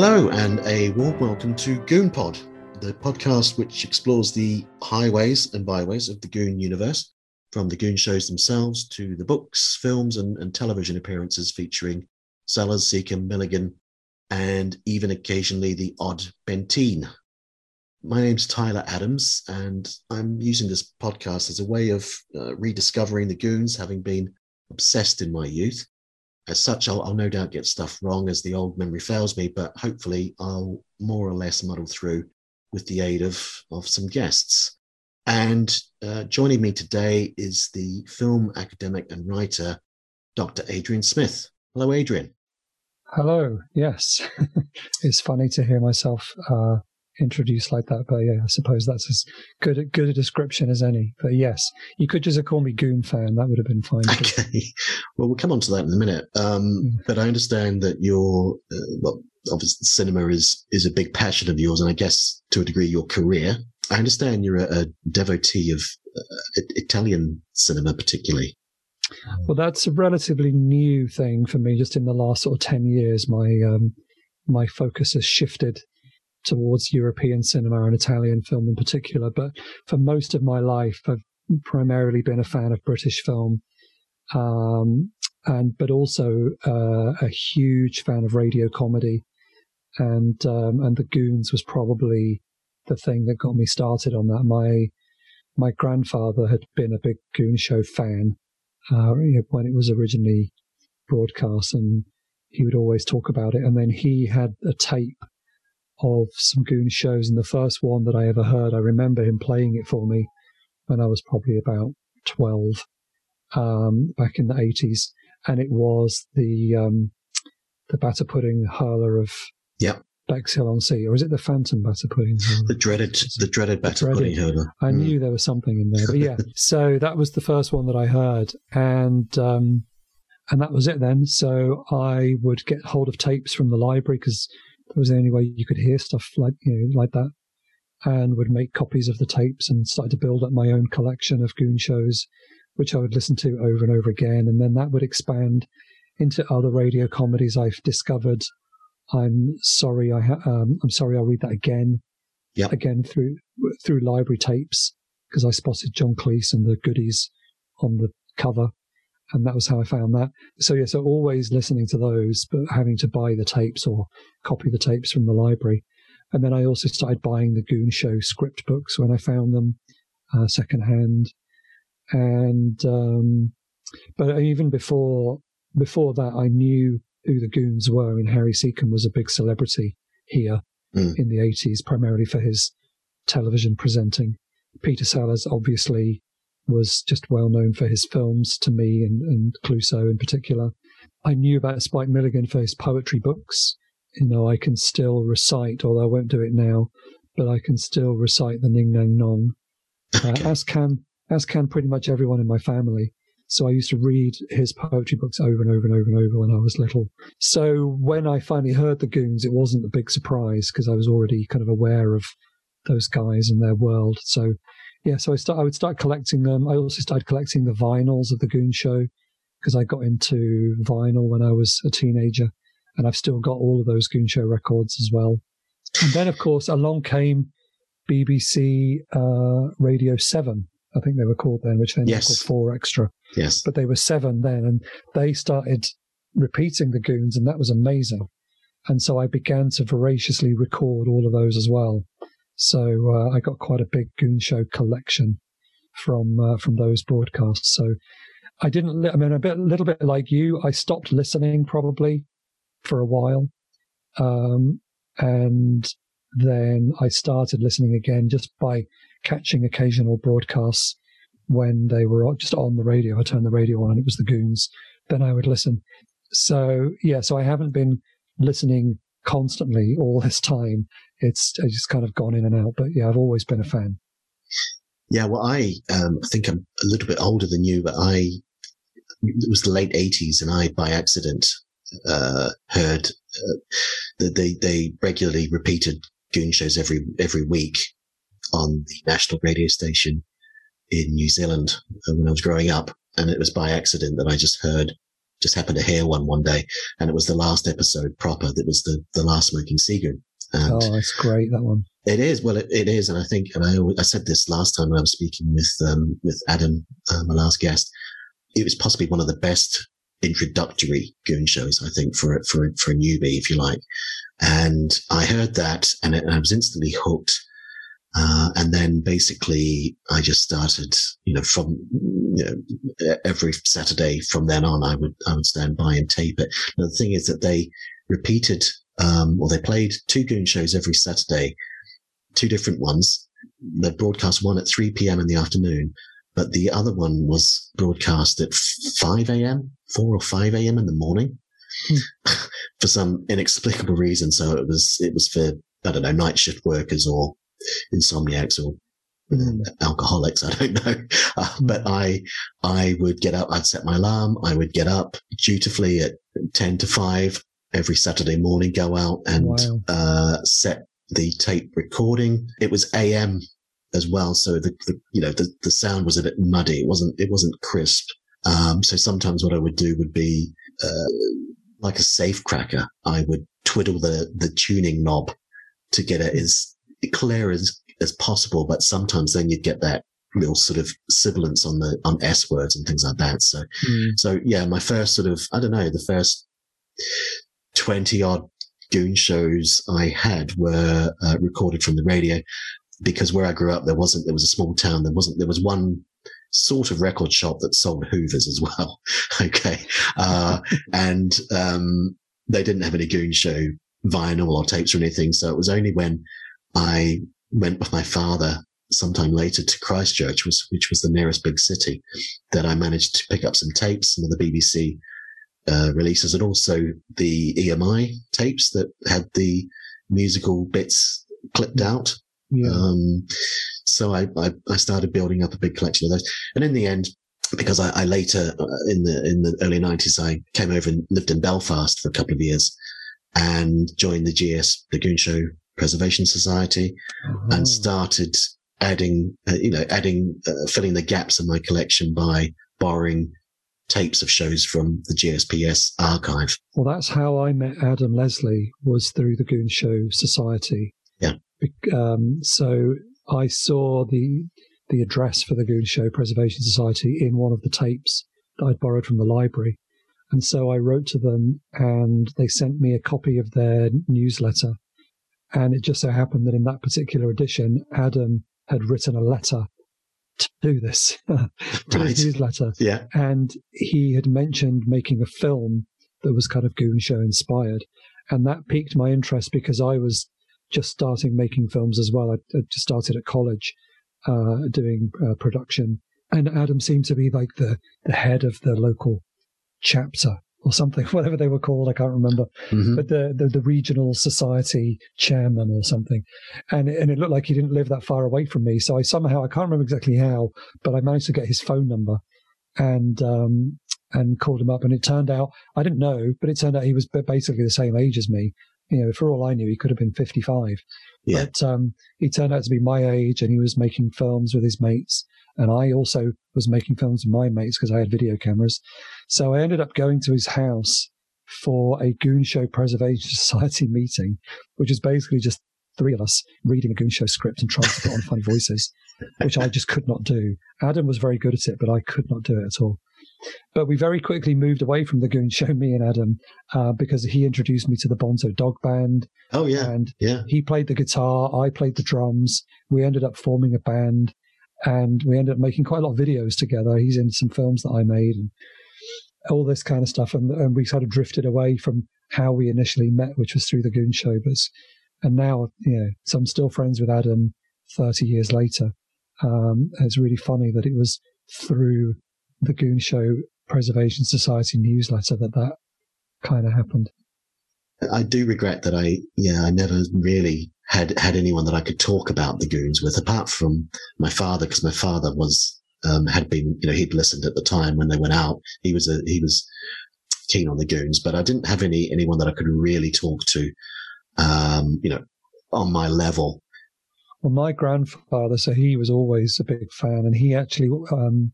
Hello, and a warm welcome to Goon Pod, the podcast which explores the highways and byways of the Goon universe, from the Goon shows themselves to the books, films, and, and television appearances featuring Sellers, Secombe, Milligan, and even occasionally the odd Bentine. My name's Tyler Adams, and I'm using this podcast as a way of uh, rediscovering the Goons, having been obsessed in my youth. As such, I'll, I'll, no doubt get stuff wrong as the old memory fails me, but hopefully I'll more or less muddle through with the aid of, of some guests. And uh, joining me today is the film academic and writer, Dr. Adrian Smith. Hello, Adrian. Hello. Yes, it's funny to hear myself uh, introduced like that, but yeah, I suppose that's as good a, good a description as any. But yes, you could just call me Goon fan. That would have been fine. Okay. Well, we'll come on to that in a minute. Um, mm. But I understand that your uh, well, obviously, cinema is is a big passion of yours, and I guess to a degree your career. I understand you're a, a devotee of uh, Italian cinema, particularly. Well, that's a relatively new thing for me. Just in the last sort of ten years, my um, my focus has shifted towards European cinema and Italian film in particular. But for most of my life, I've primarily been a fan of British film, um, and but also uh, a huge fan of radio comedy, and um, and The Goons was probably the thing that got me started on that. My my grandfather had been a big Goon Show fan uh, when it was originally broadcast, and he would always talk about it. And then he had a tape of some Goon shows, and the first one that I ever heard, I remember him playing it for me when I was probably about twelve, um, back in the eighties, and it was the um, the batter pudding hurler of yeah. Bexhill on Sea, or is it the Phantom batter pudding? Hurler? The dreaded, the dreaded batter dreaded. pudding hurler. I mm. knew there was something in there, but yeah. so that was the first one that I heard, and um, and that was it then. So I would get hold of tapes from the library because that was the only way you could hear stuff like you know like that, and would make copies of the tapes and started to build up my own collection of goon shows, which I would listen to over and over again, and then that would expand into other radio comedies I've discovered. I'm sorry, I ha- um, I'm sorry, I'll read that again, yep. again through through library tapes because I spotted John Cleese and the goodies on the cover, and that was how I found that. So yeah, so always listening to those, but having to buy the tapes or copy the tapes from the library. And then I also started buying the Goon Show script books when I found them uh, secondhand, and um, but even before before that, I knew who the goons were. Mean, Harry Secombe was a big celebrity here mm. in the 80s, primarily for his television presenting. Peter Sellers obviously was just well known for his films to me and, and Clouseau in particular. I knew about Spike Milligan for his poetry books. You know, I can still recite, although I won't do it now, but I can still recite the Ning Nang Nong, uh, as can as can pretty much everyone in my family. So I used to read his poetry books over and over and over and over when I was little. So when I finally heard the Goons, it wasn't a big surprise because I was already kind of aware of those guys and their world. So yeah, so I start I would start collecting them. I also started collecting the vinyls of the Goon Show because I got into vinyl when I was a teenager, and I've still got all of those Goon Show records as well. And then, of course, along came BBC uh, Radio Seven, I think they were called then, which then yes. called Four Extra. Yes. But they were seven then, and they started repeating the goons, and that was amazing. And so I began to voraciously record all of those as well. So uh, I got quite a big goon show collection from uh, from those broadcasts. So I didn't. Li- I mean, a bit, little bit like you. I stopped listening probably for a while, um, and then I started listening again just by catching occasional broadcasts when they were just on the radio. I turned the radio on and it was the Goons. Then I would listen. So yeah, so I haven't been listening constantly all this time. It's, just kind of gone in and out. But yeah, I've always been a fan. Yeah, well, I um, think I'm a little bit older than you, but I it was the late '80s, and I by accident uh, heard uh, that they they regularly repeated Goon shows every every week on the national radio station in New Zealand uh, when I was growing up. And it was by accident that I just heard just happened to hear one one day, and it was the last episode proper. That was the the last smoking seagoon. And oh, that's great that one. It is well, it, it is, and I think, and I, I said this last time when I was speaking with um, with Adam, uh, my last guest. It was possibly one of the best introductory goon shows, I think, for for for a newbie, if you like. And I heard that, and, it, and I was instantly hooked. Uh, and then basically I just started, you know, from, you know, every Saturday from then on, I would, I would stand by and tape it. Now, the thing is that they repeated, um, or they played two goon shows every Saturday, two different ones. They broadcast one at 3 p.m. in the afternoon, but the other one was broadcast at 5 a.m., 4 or 5 a.m. in the morning hmm. for some inexplicable reason. So it was, it was for, I don't know, night shift workers or insomniacs or mm. alcoholics. I don't know. Uh. But I, I would get up, I'd set my alarm. I would get up dutifully at 10 to 5 every Saturday morning, go out and wow. uh, set the tape recording. It was AM as well. So the, the, you know, the, the sound was a bit muddy. It wasn't, it wasn't crisp. Um, so sometimes what I would do would be, uh, like a safe cracker. I would twiddle the, the tuning knob to get it as clear as, as possible. But sometimes then you'd get that little sort of sibilance on the, on S words and things like that. So, mm. so yeah, my first sort of, I don't know, the first 20 odd goon shows I had were uh, recorded from the radio because where I grew up, there wasn't, there was a small town. There wasn't, there was one sort of record shop that sold Hoovers as well. okay. Uh, and, um, they didn't have any goon show vinyl or tapes or anything. So it was only when I went with my father sometime later to Christchurch, which was the nearest big city, that I managed to pick up some tapes, some of the BBC uh, releases, and also the EMI tapes that had the musical bits clipped out. Yeah. Um, so I, I, I, started building up a big collection of those. And in the end, because I, I later uh, in the in the early nineties, I came over and lived in Belfast for a couple of years and joined the GS, the Goon Show Preservation Society uh-huh. and started adding, uh, you know, adding, uh, filling the gaps in my collection by borrowing tapes of shows from the GSPS archive. Well, that's how I met Adam Leslie was through the Goon Show Society. Yeah. Um, so I saw the the address for the Goon Show Preservation Society in one of the tapes that I'd borrowed from the library. And so I wrote to them and they sent me a copy of their newsletter. And it just so happened that in that particular edition, Adam had written a letter to do this, to right. his newsletter. Yeah. And he had mentioned making a film that was kind of Goon Show inspired. And that piqued my interest because I was just starting making films as well. I, I just started at college uh, doing uh, production. And Adam seemed to be like the, the head of the local chapter or something, whatever they were called. I can't remember, mm-hmm. but the, the, the regional society chairman or something, and and it looked like he didn't live that far away from me. So I somehow I can't remember exactly how, but I managed to get his phone number, and um and called him up, and it turned out I didn't know, but it turned out he was basically the same age as me. You know, for all I knew, he could have been fifty-five. Yeah. But um, he turned out to be my age, and he was making films with his mates. And I also was making films with my mates because I had video cameras. So I ended up going to his house for a Goon Show Preservation Society meeting, which is basically just three of us reading a Goon Show script and trying to put on funny voices, which I just could not do. Adam was very good at it, but I could not do it at all. But we very quickly moved away from the Goon Show, me and Adam, uh, because he introduced me to the Bonzo Dog Band. Oh yeah, and yeah. He played the guitar, I played the drums. We ended up forming a band, and we ended up making quite a lot of videos together. He's in some films that I made and all this kind of stuff. And, and we sort of drifted away from how we initially met, which was through the Goon Show. But, and now, you know, so I'm still friends with Adam 30 years later. Um, it's really funny that it was through the Goon Show Preservation Society newsletter that that kind of happened. I do regret that I, yeah, I never really had had anyone that I could talk about the goons with, apart from my father, because my father was um, had been, you know, he'd listened at the time when they went out. He was a he was keen on the goons, but I didn't have any anyone that I could really talk to, um, you know, on my level. Well, my grandfather, so he was always a big fan, and he actually, um,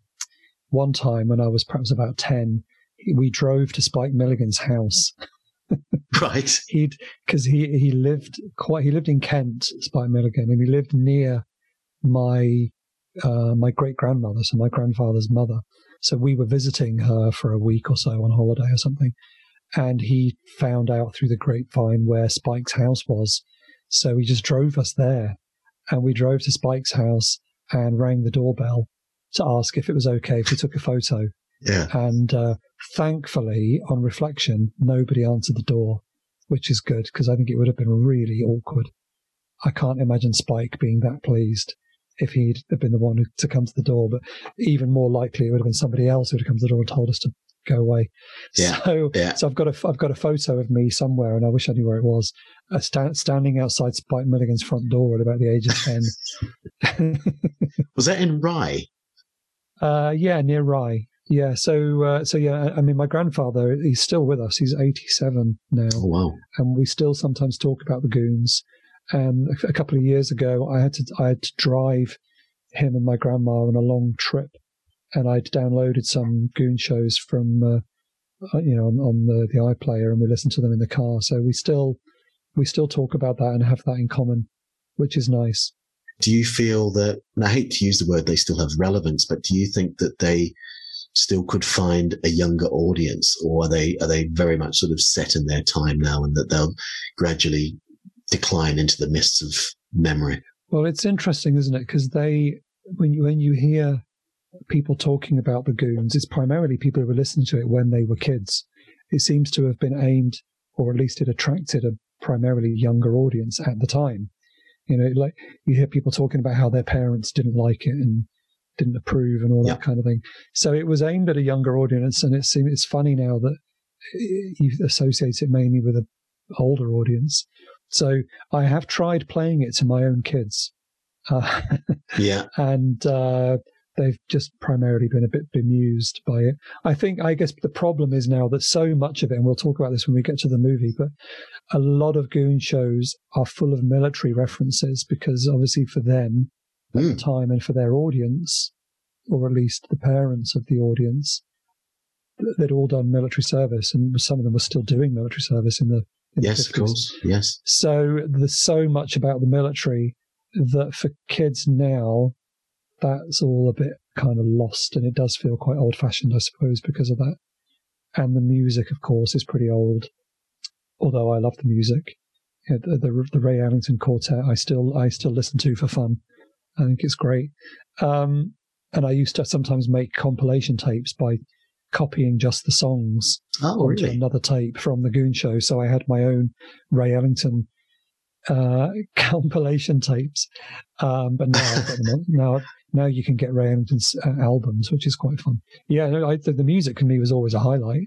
one time when I was perhaps about ten, we drove to Spike Milligan's house. right. He'd because he he lived quite he lived in Kent, Spike Milligan, and he lived near my uh, my great grandmother, so my grandfather's mother. So we were visiting her for a week or so on holiday or something, and he found out through the grapevine where Spike's house was. So he just drove us there, and we drove to Spike's house and rang the doorbell to ask if it was okay if we took a photo. Yeah. And uh, thankfully, on reflection, nobody answered the door, which is good because I think it would have been really awkward. I can't imagine Spike being that pleased if he'd have been the one to come to the door, but even more likely it would have been somebody else who'd have come to the door and told us to go away. Yeah, So, yeah. so I've got a I've got a photo of me somewhere, and I wish I knew where it was. Uh, sta- standing outside Spike Milligan's front door at about the age of ten. Was that in Rye? Uh, yeah, near Rye. Yeah, so uh, so yeah, I mean, my grandfather he's still with us. He's eighty-seven now, Oh, wow. and we still sometimes talk about the goons. And a, a couple of years ago, I had to I had to drive him and my grandma on a long trip, and I'd downloaded some goon shows from uh, uh, you know on, on the the iPlayer, and we listened to them in the car. So we still we still talk about that and have that in common, which is nice. Do you feel that, and I hate to use the word they still have relevance, but do you think that they still could find a younger audience or are they, are they very much sort of set in their time now and that they'll gradually decline into the mists of memory? Well, it's interesting, isn't it? Because they, when you when you hear people talking about the goons, it's primarily people who were listening to it when they were kids. It seems to have been aimed, or at least it attracted a primarily younger audience at the time. You know, like you hear people talking about how their parents didn't like it and didn't approve and all Yeah. that kind of thing. So it was aimed at a younger audience, and it seems it's funny now that you associate it mainly with an older audience. So I have tried playing it to my own kids, uh, Yeah. and uh, they've just primarily been a bit bemused by it. I think, I guess, the problem is now that so much of it, and we'll talk about this when we get to the movie, but a lot of goon shows are full of military references because obviously for them at the Mm. time and for their audience, or at least the parents of the audience, they'd all done military service, and some of them were still doing military service in the in the Yes, of course. Yes. So there's so much about the military that for kids now, that's all a bit kind of lost, and it does feel quite old-fashioned, I suppose, because of that. And the music, of course, is pretty old. Although I love the music, Yeah, the, the the Ray Ellington Quartet, I still I still listen to for fun. I think it's great. Um, and I used to sometimes make compilation tapes by copying just the songs Oh, onto really? another tape from the Goon Show. So I had my own Ray Ellington uh, compilation tapes. Um, but now I've got them on. now now you can get Ray Ellington's uh, albums, which is quite fun. Yeah, no, I, the, the music for me was always a highlight,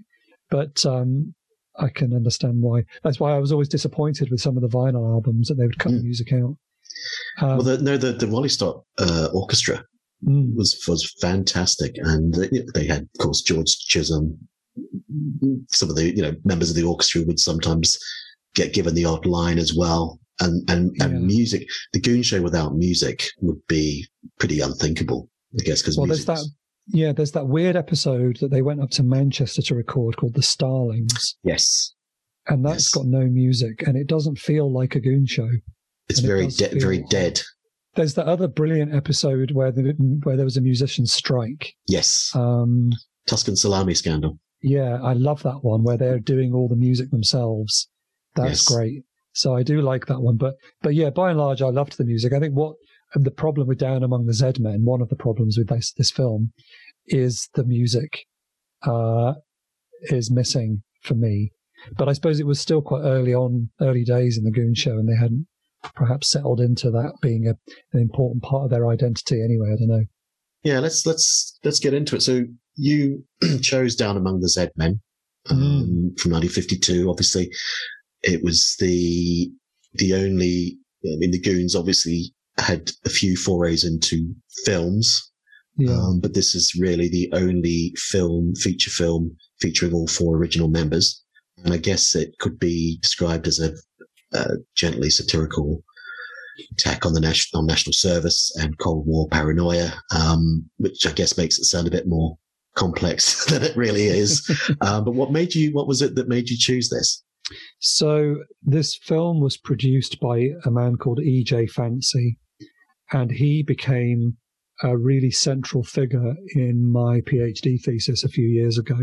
but um, I can understand why. That's why I was always disappointed with some of the vinyl albums that they would cut the Mm. music out. Um, well, the, no, the, the Wally Stott uh, Orchestra mm, was was fantastic, and they, they had, of course, George Chisholm. Some of the you know members of the orchestra would sometimes get given the odd line as well, and and, Yeah. and music. The Goon Show without music would be pretty unthinkable, I guess, because well, there's that. Yeah, there's that weird episode that they went up to Manchester to record called "The Starlings," yes, and that's Yes. got no music, and it doesn't feel like a goon show. It's it very does de- very dead. There's that other brilliant episode where the, where there was a musician strike. Yes, Um, Tuscan salami scandal. yeah, I love that one where they're doing all the music themselves. That's Yes. great. So I do like that one, but but yeah, by and large, I loved the music. I think what the problem with Down Among the Z Men, one of the problems with this this film, is the music uh, is missing for me. But I suppose it was still quite early on, early days in the Goon Show, and they hadn't perhaps settled into that being a, an important part of their identity. Anyway, I don't know. Yeah, let's let's let's get into it. So you chose Down Among the Z Men um, Mm. from 1952. Obviously, it was the the only. I mean, the Goons obviously had a few forays into films, Yeah, um, but this is really the only film feature film featuring all four original members. And I guess it could be described as a, a gently satirical attack on the national on national service and Cold War paranoia, um, which I guess makes it sound a bit more complex than it really is. um, but what made you? What was it that made you choose this? So this film was produced by a man called E.J. Fancey, and he became a really central figure in my PhD thesis a few years ago.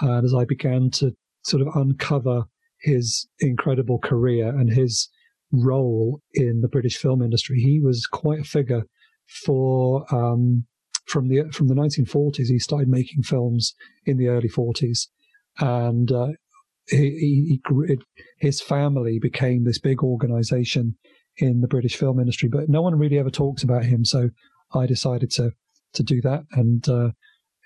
And as I began to sort of uncover his incredible career and his role in the British film industry, he was quite a figure for um, from the from the 1940s. He started making films in the early 40s, and uh, he, he, his family became this big organization in the British film industry. But no one really ever talks about him, so I decided to to do that and uh,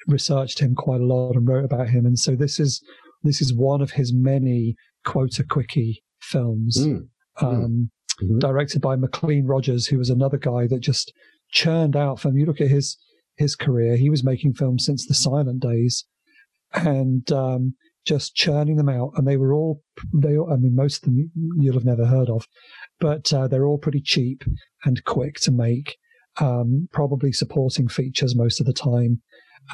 researched him quite a lot and wrote about him. And so this is this is one of his many quota quickie films, mm. Um, mm-hmm. directed by Maclean Rogers, who was another guy that just churned out film. You look at his his career; he was making films since the silent days, and um, just churning them out. And they were all they. I mean, most of them you'll have never heard of, but uh, they're all pretty cheap and quick to make um, probably supporting features most of the time,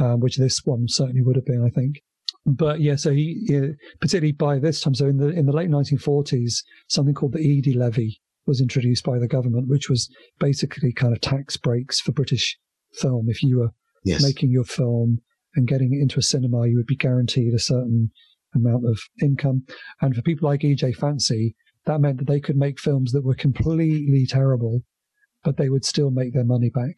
um, which this one certainly would have been, I think. But yeah, so he, particularly by this time, so in the in the late 1940s, something called the Eady levy was introduced by the government, which was basically kind of tax breaks for British film. If you were yes. making your film and getting it into a cinema, you would be guaranteed a certain amount of income. And for people like EJ Fancey, that meant that they could make films that were completely terrible but they would still make their money back.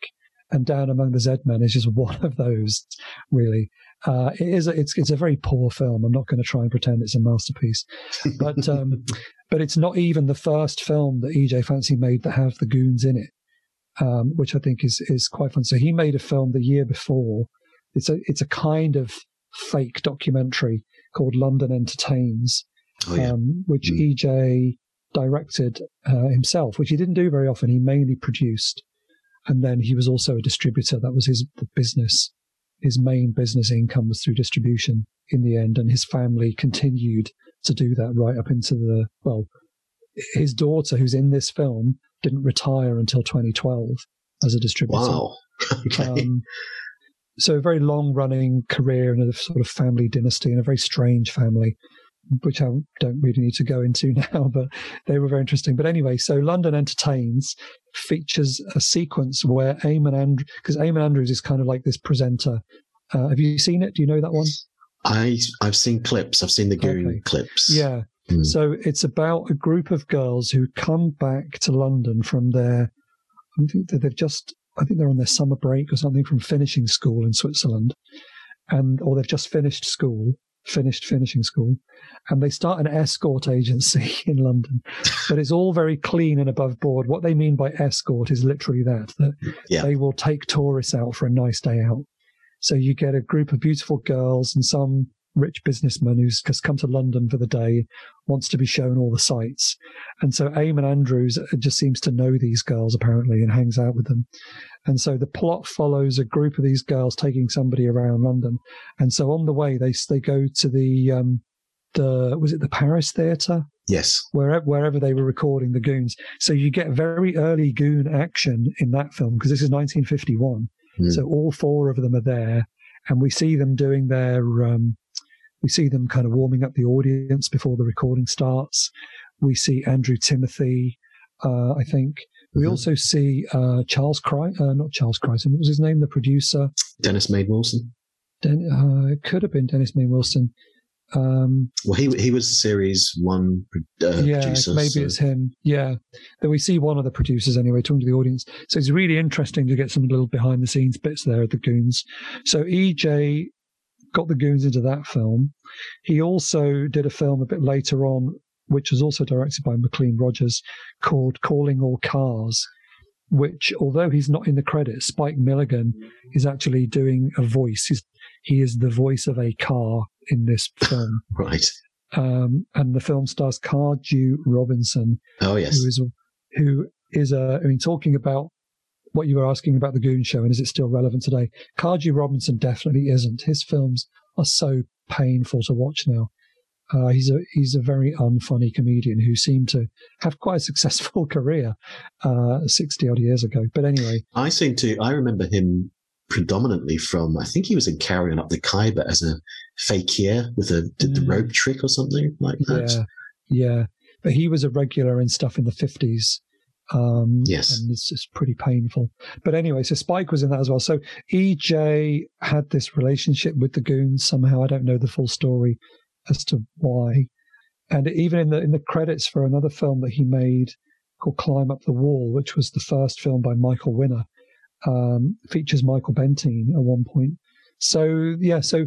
And Down Among the Z Men is just one of those, really. Uh, it is a, it's it's a very poor film. I'm not going to try and pretend it's a masterpiece, but um, but it's not even the first film that EJ Fancey made that have the goons in it, um, which I think is is quite fun. So he made a film the year before. It's a it's a kind of fake documentary called London Entertains, oh, yeah. um, which mm. EJ directed uh, himself, which he didn't do very often. He mainly produced, and then he was also a distributor. That was his business. His main business income was through distribution in the end, and his family continued to do that right up into the well. His daughter, who's in this film, didn't retire until 2012 as a distributor. Wow. okay. Um, so a very long running career in a sort of family dynasty and a very strange family which I don't really need to go into now, but they were very interesting. But anyway, so London Entertains features a sequence where Eamonn Andrews, because Eamonn Andrews is kind of like this presenter. Uh, have you seen it? Do you know that one? I I've seen clips. I've seen the Goon okay. clips. Yeah. Mm. So it's about a group of girls who come back to London from their. I think they've just. I think they're on their summer break or something from finishing school in Switzerland, and or they've just finished school, finished finishing school, and they start an escort agency in London. but it's all very clean and above board. What they mean by escort is literally that that yeah. they will take tourists out for a nice day out. So you get a group of beautiful girls and some rich businessman who's just come to London for the day, wants to be shown all the sights. And so Eamonn Andrews just seems to know these girls apparently and hangs out with them. And so the plot follows a group of these girls taking somebody around London. And so on the way, they they go to the um, the was it the Paris Theatre? Yes. Wherever wherever they were recording the Goons. So you get very early Goon action in that film because this is 1951. Mm. So all four of them are there, and we see them doing their um, we see them kind of warming up the audience before the recording starts. We see Andrew Timothy, uh, I think. We mm-hmm. also see uh, Charles Cry, uh, not Charles Crichton. What was his name? The producer, Dennis Main Wilson. Den- uh, it could have been Dennis Main Wilson. Um, well, he he was series one uh, yeah, producer. maybe so. it's him. Yeah, then we see one of the producers anyway talking to the audience. So it's really interesting to get some little behind the scenes bits there of the goons. So EJ got the goons into that film. He also did a film a bit later on, which was also directed by Maclean Rogers, called Calling All Cars. Which, although he's not in the credits, Spike Milligan is actually doing a voice. He's, he is the voice of a car in this film. right. Um, and the film stars Cardew Robinson. Oh yes. Who is who is a, I mean, talking about what you were asking about the Goon Show and is it still relevant today? Cardew Robinson definitely isn't. His films are so painful to watch now. Uh, he's a he's a very unfunny comedian who seemed to have quite a successful career uh, sixty odd years ago. But anyway, I seem to I remember him predominantly from, I think he was in Carry On Up the Khyber as a fakir with a, did the Mm. rope trick or something like that. Yeah, yeah. But he was a regular in stuff in the fifties. Um, Yes. and it's just pretty painful. But anyway, so Spike was in that as well. So EJ had this relationship with the goons somehow. I don't know the full story as to why. And even in the in the credits for another film that he made called Climb Up the Wall, which was the first film by Michael Winner, um, features Michael Bentine at one point. So yeah, so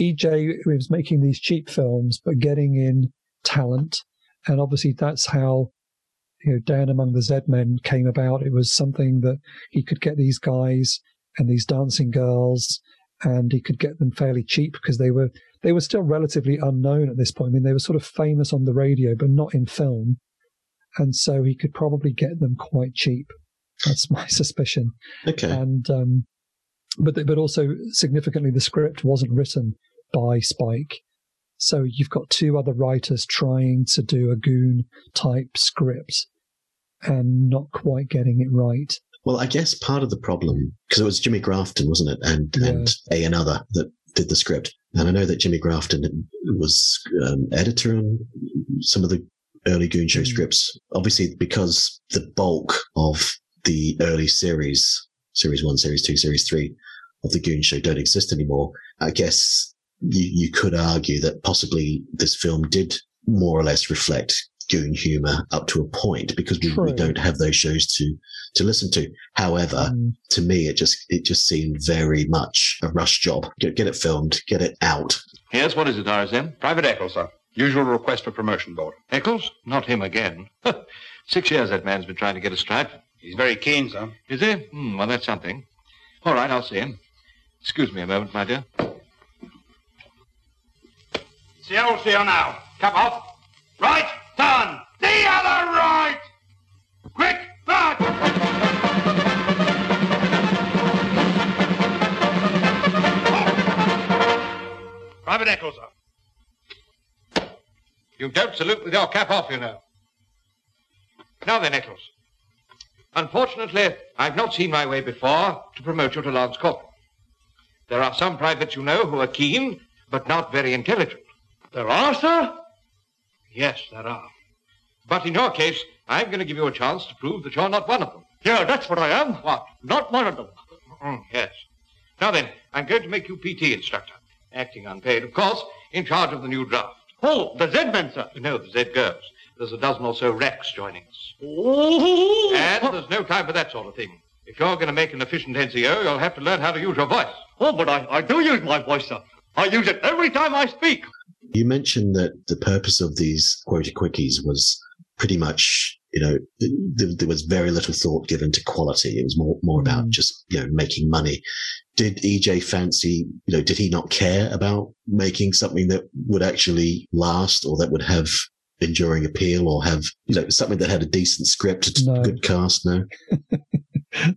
EJ was making these cheap films, but getting in talent, and obviously that's how you know Down Among the Z Men came about. It was something that he could get these guys and these dancing girls, and he could get them fairly cheap because they were they were still relatively unknown at this point. I mean, they were sort of famous on the radio, but not in film, and so he could probably get them quite cheap. That's my suspicion Okay. and um, but but also significantly, the script wasn't written by Spike. So you've got two other writers trying to do a goon type script and not quite getting it right. Well, I guess part of the problem because it was Jimmy Grafton, wasn't it, and Yeah. and a another that did the script, and I know that Jimmy Grafton was um, editor on some of the early Goon Show Mm. scripts. Obviously, because the bulk of the early series, series one, series two, series three of the Goon Show don't exist anymore. I guess you you could argue that possibly this film did more or less reflect goon humor up to a point because we, we don't have those shows to to listen to. However, Um, to me, it just it just seemed very much a rush job. Get, get it filmed, get it out. Yes, what is it, RSM? Private Eccles, sir. Usual request for promotion board. Eccles? Not him again. Six years that man's been trying to get a stripe. He's very keen, sir. Is he? Hmm, well, that's something. All right, I'll see him. Excuse me a moment, my dear. See old seal now. Cap off. Right, The other right. Quick, march. Oh. Private Eccles, sir. You don't salute with your cap off, you know. Now then, Eccles. Unfortunately, I've not seen my way before to promote you to Lance Corporal. There are some privates, you know, who are keen, but not very intelligent. There are, sir? Yes, there are. But in your case, I'm going to give you a chance to prove that you're not one of them. Yeah, that's what I am. What? Not one of them. Mm, yes. Now then, I'm going to make you PT instructor. Acting unpaid, of course, in charge of the new draft. Oh, the Z-men, sir. No, the Z girls. There's a dozen or so Rex joining us. Oh. And there's no time for that sort of thing. If you're going to make an efficient NCO, you'll have to learn how to use your voice. Oh, but I, I do use my voice, sir. I use it every time I speak. You mentioned that the purpose of these quota quickies was pretty much, you know, th- th- there was very little thought given to quality. It was more more about Mm. just you know making money. Did EJ Fancey, you know, did he not care about making something that would actually last or that would have enduring appeal or have you know something that had a decent script, a No. good cast? No.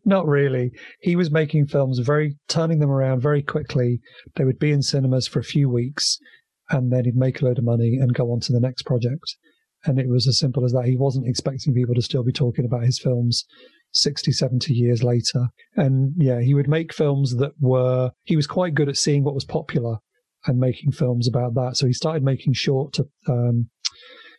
Not really. He was making films very, turning them around very quickly. They would be in cinemas for a few weeks and then he'd make a load of money and go on to the next project. And it was as simple as that. He wasn't expecting people to still be talking about his films 60, 70 years later. And yeah, he would make films that were, he was quite good at seeing what was popular and making films about that. So he started making short, um,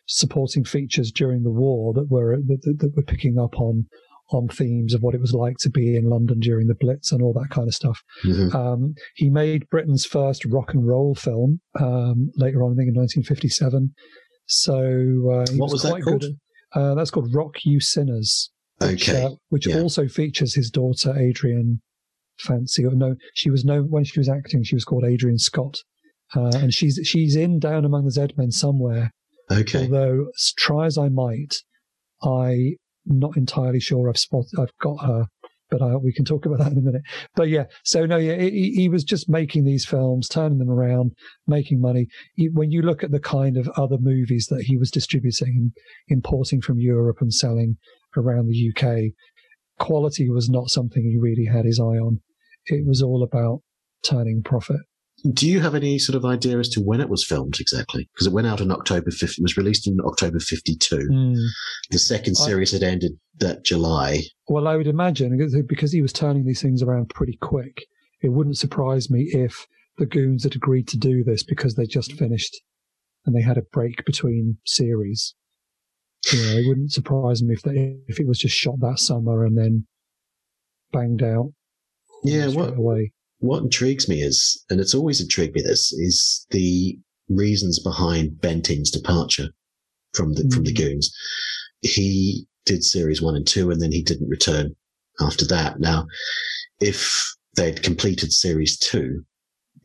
supporting features during the war that were, that, that, that were picking up on on themes of what it was like to be in London during the Blitz and all that kind of stuff. Mhm. Um, he made Britain's first rock and roll film um, later on, I think in 1957. So uh, What was that quite called? At, uh, that's called Rock You Sinners, which, Okay. uh, which yeah. also features his daughter Adrienne Fancey. Or no, she was known when she was acting. She was called Adrienne Scott, uh, and she's she's in Down Among the Z Men somewhere. Okay. Although, try as I might, I'm not entirely sure I've spot I've got her, but uh, we can talk about that in a minute. But yeah, so no, yeah, he, he was just making these films, turning them around, making money. He- When you look at the kind of other movies that he was distributing and importing from Europe and selling around the UK, quality was not something he really had his eye on. It was all about turning profit. Do you have any sort of idea as to when it was filmed exactly? Because it went out in October 50, it was released in October 52. Mm. The second I- series had ended that July. Well, I would imagine because- he was turning these things around pretty quick, it wouldn't surprise me if the goons had agreed to do this because they just finished and they had a break between series. You know, it wouldn't surprise me if they, if it was just shot that summer and then banged out. Yeah, what- away. What intrigues me is, and it's always intrigued me this, is the reasons behind Bentine's departure from the, from the Mm. Goons. He did series one and two, and then he didn't return after that. Now, if they'd completed series two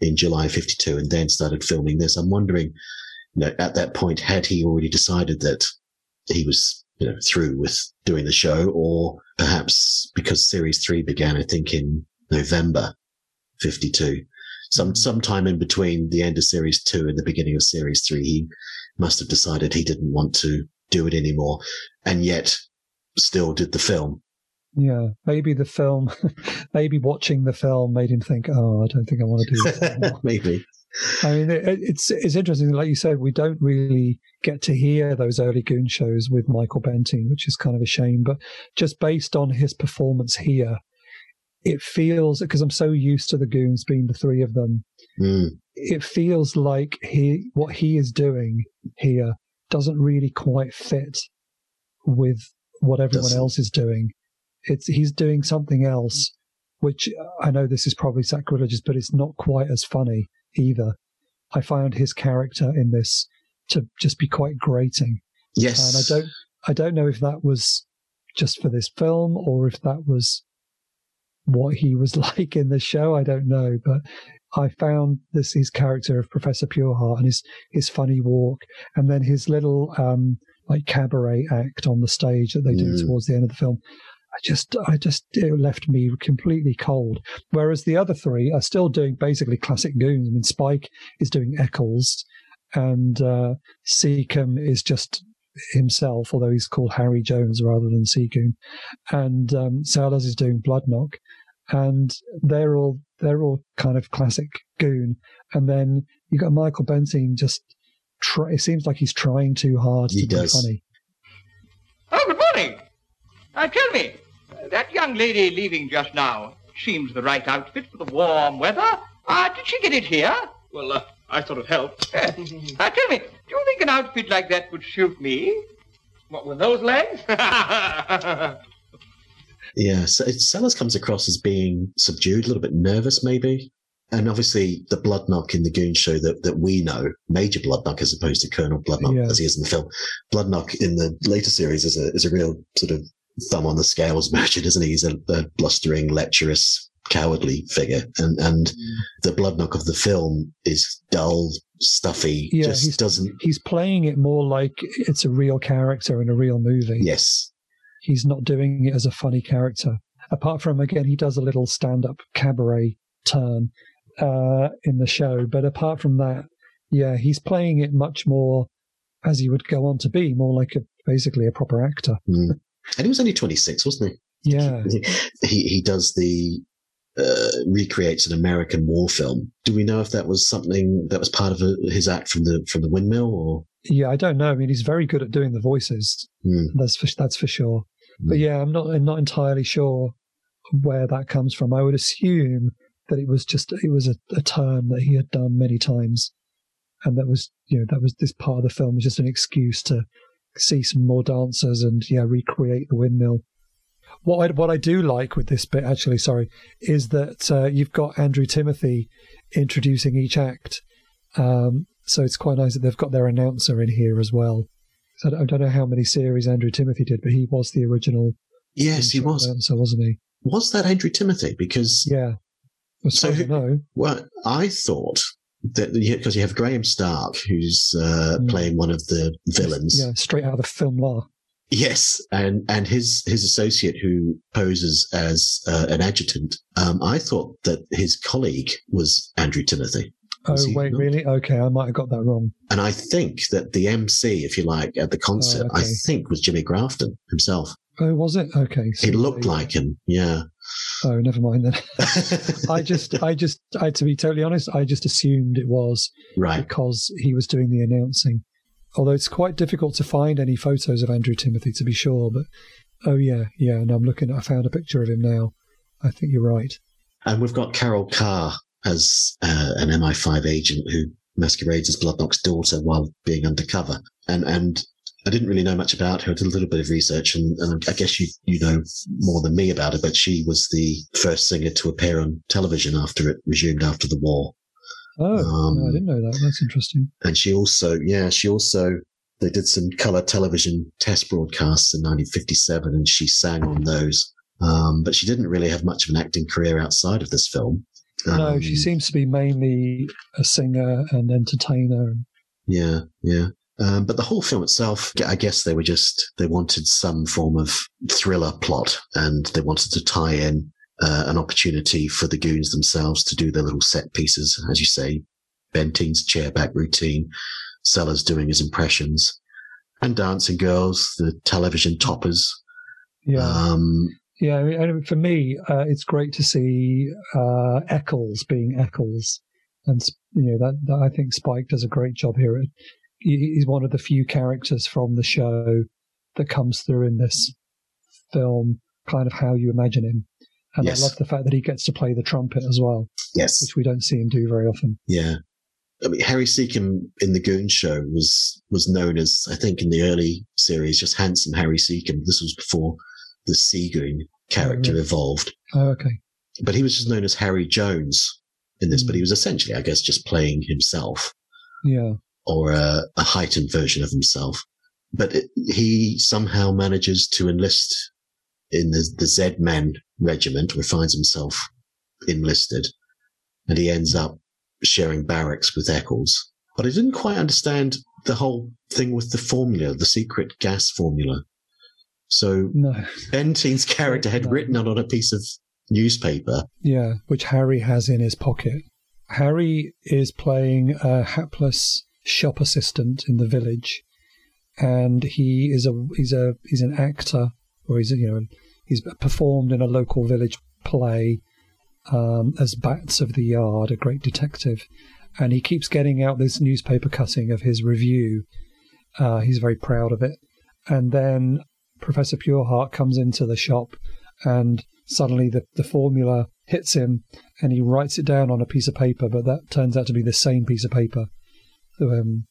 in July 52 and then started filming this, I'm wondering, you know, at that point, had he already decided that he was, you know, through with doing the show or perhaps because series three began, I think in November 52. Some, mm. sometime in between the end of series two and the beginning of series three, he must have decided he didn't want to do it anymore and yet still did the film. Yeah, maybe the film, maybe watching the film made him think, "Oh, I don't think I want to do this." Maybe. I mean, it, it's it's interesting. Like you said, we don't really get to hear those early Goon shows with Michael Bentine, which is kind of a shame. But just based on his performance here, it feels because I'm so used to the Goons being the three of them. Mm, It feels like he what he is doing here doesn't really quite fit with what everyone Doesn't. else is doing. It's he's doing something else, which I know this is probably sacrilegious, but it's not quite as funny either. I found his character in this to just be quite grating, yes. and I don't I don't know if that was just for this film or if that was what he was like in the show. I don't know, but I found this his character of Professor Pureheart and his his funny walk, and then his little um like cabaret act on the stage that they do Mm. towards the end of the film. I just, I just, it left me completely cold. Whereas the other three are still doing basically classic goons. I mean, Spike is doing Eccles, and uh, Secombe is just himself, although he's called Harry Jones rather than Secombe, and um, Sellers is doing Bloodnok, and they're all they're all kind of classic goon. And then you got Michael Bentine just. Try, it seems like he's trying too hard He to be does. funny. Oh, good morning. Uh, tell me, uh, that young lady leaving just now seems the right outfit for the warm weather. Uh, did she get it here? Well, uh, I sort of helped. Uh, tell me, do you think an outfit like that would suit me? What, with those legs? Yeah, so it- Sellers comes across as being subdued, a little bit nervous, maybe. And obviously, the Bloodnok in the Goon show that, that we know, Major Bloodnok as opposed to Colonel Bloodnok Yeah. as he is in the film. Bloodnok in the later series is a is a real sort of thumb on the scales merchant, isn't he? He's a, a blustering, lecherous, cowardly figure, and and the Bloodnok of the film is dull, stuffy, Yeah, he's- just doesn't. He's playing it more like it's a real character in a real movie. Yes, He's not doing it as a funny character. Apart from, again, he does a little stand up cabaret turn uh, in the show. But apart from that, yeah, he's playing it much more as he would go on to be, more like a basically a proper actor. Mm. and he was only twenty six, wasn't he? Yeah. he he does the uh, recreates an American war film. Do we know if that was something that was part of a, his act from the from the windmill or? Yeah, I don't know. I mean, he's very good at doing the voices. Hmm. That's for, that's for sure. But Hmm. yeah, I'm not I'm not entirely sure where that comes from. I would assume that it was just it was a, a term that he had done many times, and that was you know that was this part of the film was just an excuse to see some more dancers and yeah recreate the windmill. What I what I do like with this bit actually, sorry, is that uh, you've got Andrew Timothy introducing each act. Um, so it's quite nice that they've got their announcer in here as well. So I don't- I don't know how many series Andrew Timothy did, but he was the original. Yes, he was. announcer, wasn't he? Was that Andrew Timothy? Because Yeah. As So far as I who- know. well, I thought that because you have Graham Stark who's uh, Hmm. playing one of the villains. Yeah, straight out of the film noir. Yes, and and his his associate who poses as uh, an adjutant. Um, I thought that his colleague was Andrew Timothy. Oh, wait, really? Okay, I might have got that wrong. And I think that the MC, if you like, at the oh, concert, I okay. think was Jimmy Grafton himself. Oh, was it? Okay. so He looked like him. Yeah. Oh, never mind then. I just, I just, I to be totally honest, I just assumed it was right. because he was doing the announcing. Although it's quite difficult to find any photos of Andrew Timothy to be sure, but oh yeah, yeah. And I'm looking. I found a picture of him now. I think you're right. And we've got Carol Carr as uh, an MI5 agent who masquerades as Bloodnok's daughter while being undercover. And and I didn't really know much about her. I did a little bit of research, and, and I guess you you know more than me about her. But she was the first singer to appear on television after it resumed after the war. Oh, Um, no, I didn't know that. That's interesting. And she also, yeah, she also they did some color television test broadcasts in 1957, and she sang on those. Um, but she didn't really have much of an acting career outside of this film. No, she Um, seems to be mainly a singer and entertainer. Yeah, yeah. Um, but the whole film itself, I guess they were just, they wanted some form of thriller plot and they wanted to tie in uh, an opportunity for the goons themselves to do their little set pieces. As you say, Bentine's chairback routine, Sellers doing his impressions, and Dancing Girls, the television toppers. Yeah, Um, yeah. And for me, uh, it's great to see uh, Eccles being Eccles, and you know that, that I think Spike does a great job here. He's one of the few characters from the show that comes through in this film, kind of how you imagine him. And Yes. I love the fact that he gets to play the trumpet as well, yes. which we don't see him do very often. Yeah. I mean, Harry Secombe in the Goon Show was was known as, I think, in the early series, just handsome Harry Secombe. This was before the Seagoon character evolved, Oh, okay. but he was just known as Harry Jones in this. But Mm. he was essentially, I guess, just playing himself Yeah. or a, a heightened version of himself. But it, he somehow manages to enlist in the, the Z Men regiment, where he finds himself enlisted, and he ends up sharing barracks with Eccles. But I didn't quite understand the whole thing with the formula, the secret gas formula. So No. Bentine's character had No. written it on a piece of newspaper. Yeah, which Harry has in his pocket. Harry is playing a hapless shop assistant in the village, and he is a he's a he's an actor, or he's you know he's performed in a local village play um, as Bats of the Yard, a great detective, and he keeps getting out this newspaper cutting of his review. Uh, he's very proud of it, and then Professor Pureheart comes into the shop, and suddenly the, the formula hits him and he writes it down on a piece of paper, but that turns out to be the same piece of paper, um,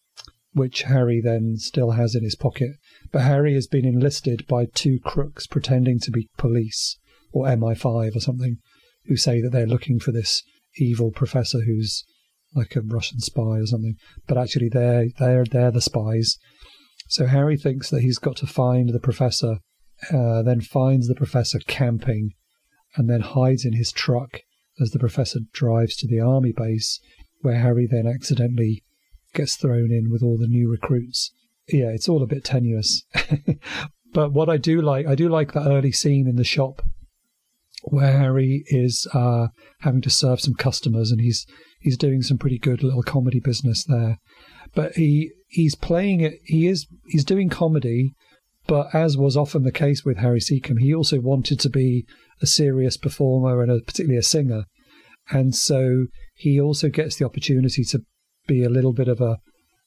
which Harry then still has in his pocket. But Harry has been enlisted by two crooks pretending to be police or MI5 or something, who say that they're looking for this evil professor who's like a Russian spy or something. But actually, they're they're they're the spies. So Harry thinks that he's got to find the professor, uh, then finds the professor camping and then hides in his truck as the professor drives to the army base, where Harry then accidentally gets thrown in with all the new recruits. Yeah, it's all a bit tenuous. but what I do like, I do like that early scene in the shop where Harry is uh, having to serve some customers, and he's he's doing some pretty good little comedy business there. But he he's playing it. He is he's doing comedy, but as was often the case with Harry Secombe, he also wanted to be a serious performer and a, particularly a singer. And so he also gets the opportunity to be a little bit of a,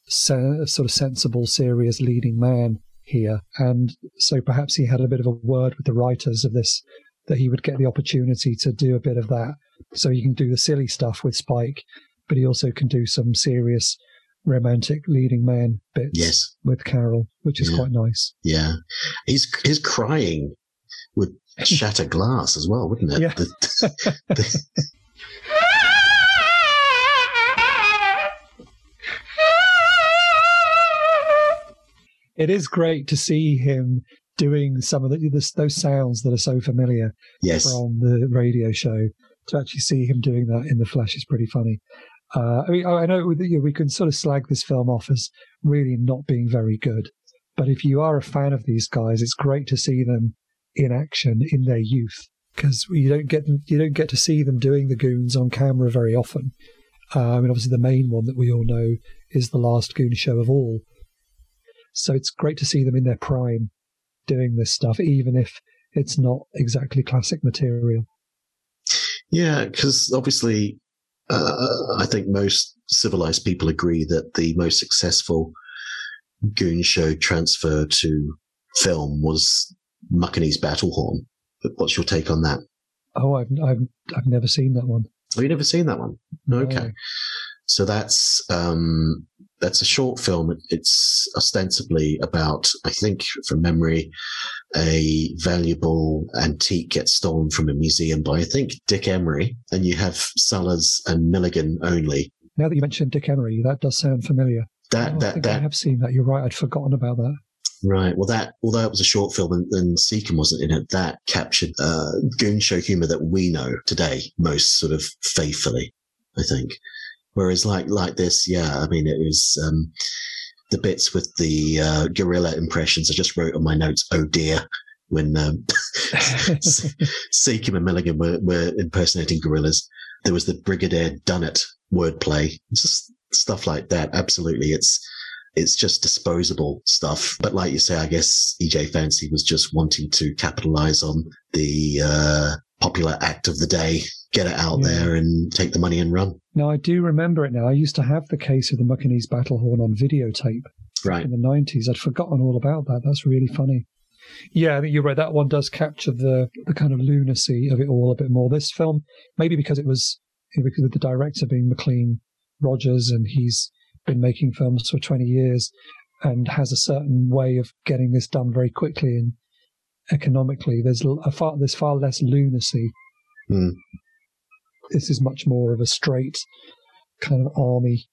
a sort of sensible, serious leading man here. And so perhaps he had a bit of a word with the writers of this that he would get the opportunity to do a bit of that. So he can do the silly stuff with Spike, but he also can do some serious romantic leading man bits Yes. with Carol, which is Yeah. quite nice. Yeah. He's, his crying would shatter glass as well, wouldn't it? Yeah. The- the- It is great to see him doing some of the, this, those sounds that are so familiar yes. from the radio show. To actually see him doing that in the flesh is pretty funny. Uh, I mean, I know that, you know, we can sort of slag this film off as really not being very good, but if you are a fan of these guys, it's great to see them in action in their youth because you don't get them, you don't get to see them doing the goons on camera very often. Uh, I mean, obviously the main one that we all know is the last goon show of all. So it's great to see them in their prime doing this stuff, even if it's not exactly classic material. Yeah, because obviously, uh, I think most civilized people agree that the most successful Goon Show transfer to film was Mukkinese Battlehorn. But what's your take on that? Oh, I've I've I've never seen that one. Have you never seen that one? No. Okay. So that's um, that's a short film. It's ostensibly about, I think, from memory, a valuable antique gets stolen from a museum by I think Dick Emery, and you have Sellers and Milligan only. Now that you mentioned Dick Emery, that does sound familiar. That Oh, I that, I have seen that. You're right. I'd forgotten about that. Right. Well, that although it was a short film and, and Secombe wasn't in it, that captured uh, goon show humor that we know today most sort of faithfully. I think. Whereas like like this, yeah, I mean, it was um, the bits with the uh, gorilla impressions. I just wrote on my notes, "Oh dear," when um, and Milligan were, were impersonating gorillas. There was the Brigadier Dunnett wordplay, just stuff like that. Absolutely, it's it's just disposable stuff. But like you say, I guess EJ Fancey was just wanting to capitalize on the uh, popular act of the day, get it out Yeah. there and take the money and run. Now I do remember it. Now I used to have the case of the Mukkinese Battlehorn on videotape Right. in the nineties. I'd forgotten all about that. That's really funny. Yeah, I think you're right. That one does capture the the kind of lunacy of it all a bit more. This film, maybe because it was because of the director being Maclean Rogers, and he's been making films for 20 years and has a certain way of getting this done very quickly and economically. There's a far there's far less lunacy. Hmm. This is much more of a straight kind of army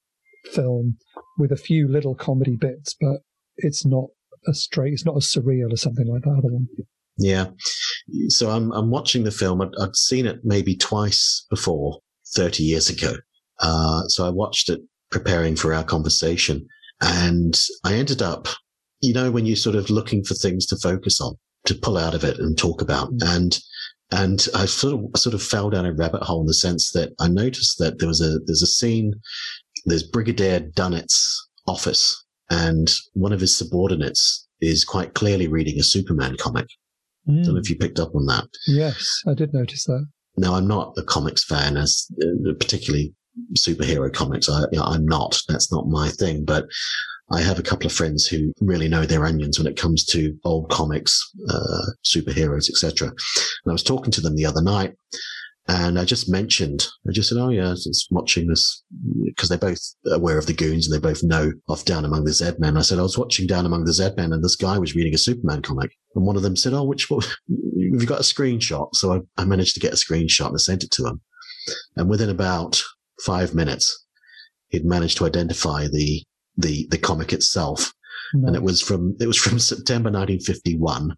film with a few little comedy bits, but it's not a straight. It's not as surreal as something like that other one. Yeah. So I'm I'm watching the film. I'd, I'd seen it maybe twice before, thirty years ago. Uh, so I watched it preparing for our conversation, and I ended up, you know, when you're sort of looking for things to focus on, to pull out of it and talk about, and and I sort of sort of fell down a rabbit hole in the sense that I noticed that there was a there's a scene, there's Brigadier Dunnett's office, and one of his subordinates is quite clearly reading a Superman comic. I don't know if you picked up on that. Yes, I did notice that. Now, I'm not a comics fan, as uh, particularly superhero comics. I, you know, I'm not. That's not my thing. But I have a couple of friends who really know their onions when it comes to old comics, uh, superheroes, etc. And I was talking to them the other night, and I just mentioned, I just said, "Oh yeah, just watching this because they're both aware of the goons and they both know of Down Among the Zed Men." I said, "I was watching Down Among the Zed Men, and this guy was reading a Superman comic." And one of them said, "Oh, which one? Have you got a screenshot?" So I, I managed to get a screenshot and I sent it to him. And within about five minutes, he'd managed to identify the the the comic itself, and it was from it was from September 1951,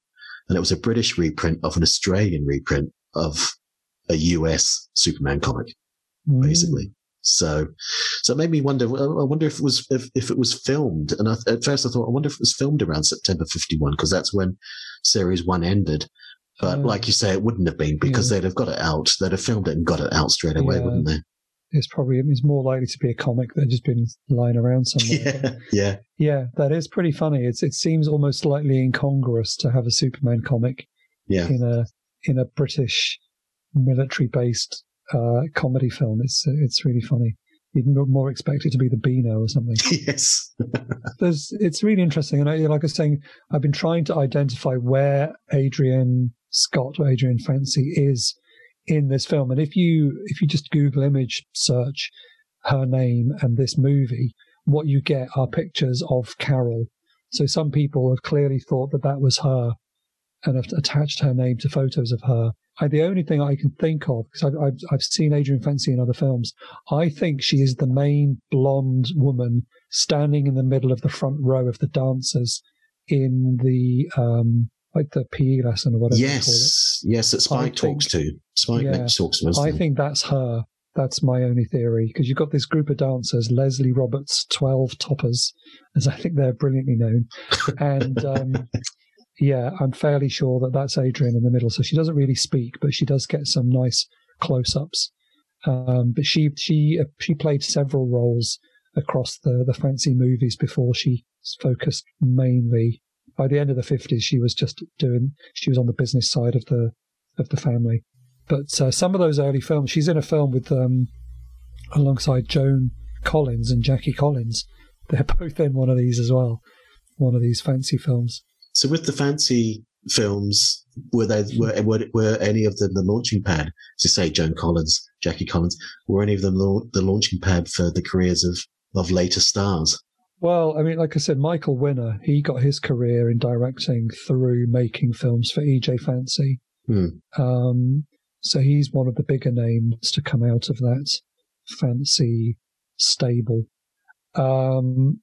and it was a British reprint of an Australian reprint of a US Superman comic, Mm. basically. So, so it made me wonder. I wonder if it was if, if it was filmed. And I, at first, I thought, I wonder if it was filmed around September 51 because that's when series one ended. But Uh, like you say, it wouldn't have been because yeah. they'd have got it out. They'd have filmed it and got it out straight away, Yeah. wouldn't they? It's probably it's more likely to be a comic that just been lying around somewhere. Yeah, yeah, Yeah, that is pretty funny. It's it seems almost slightly incongruous to have a Superman comic yeah. in a in a British military based uh, comedy film. It's it's really funny. You'd more- more expect it to be the Beano or something. yes. There's it's really interesting, and I, like I was saying, I've been trying to identify where Adrienne Scott or Adrienne Fancey is in this film, and if you if you just Google image search her name and this movie, what you get are pictures of Carol. So some people have clearly thought that that was her, and have attached her name to photos of her. I, the only thing I can think of, because I've, I've, I've seen Adrienne Fancey in other films, I think she is the main blonde woman standing in the middle of the front row of the dancers in the um, like the PE lesson or whatever they call it. Yes, yes. That Spike talks to. Spike Yeah. talks to. I think that's her. That's my only theory because you've got this group of dancers, Leslie Roberts, twelve toppers, as I think they're brilliantly known, and um, yeah, I'm fairly sure that that's Adrienne in the middle. So she doesn't really speak, but she does get some nice close-ups. Um, but she she uh, she played several roles across the the Fancey movies before she focused mainly. By the end of the fifties, she was just doing. She was on the business side of the of the family. But uh, some of those early films, she's in a film with um, alongside Joan Collins and Jackie Collins. They're both in one of these as well, one of these Fancey films. So with the Fancey films, were they were were, were any of them the launching pad? To say Joan Collins, Jackie Collins, were any of them the launching pad for the careers of of later stars? Well, I mean, like I said, Michael Winner, he got his career in directing through making films for EJ Fancey. Hmm. Um, so he's one of the bigger names to come out of that Fancey stable. Um,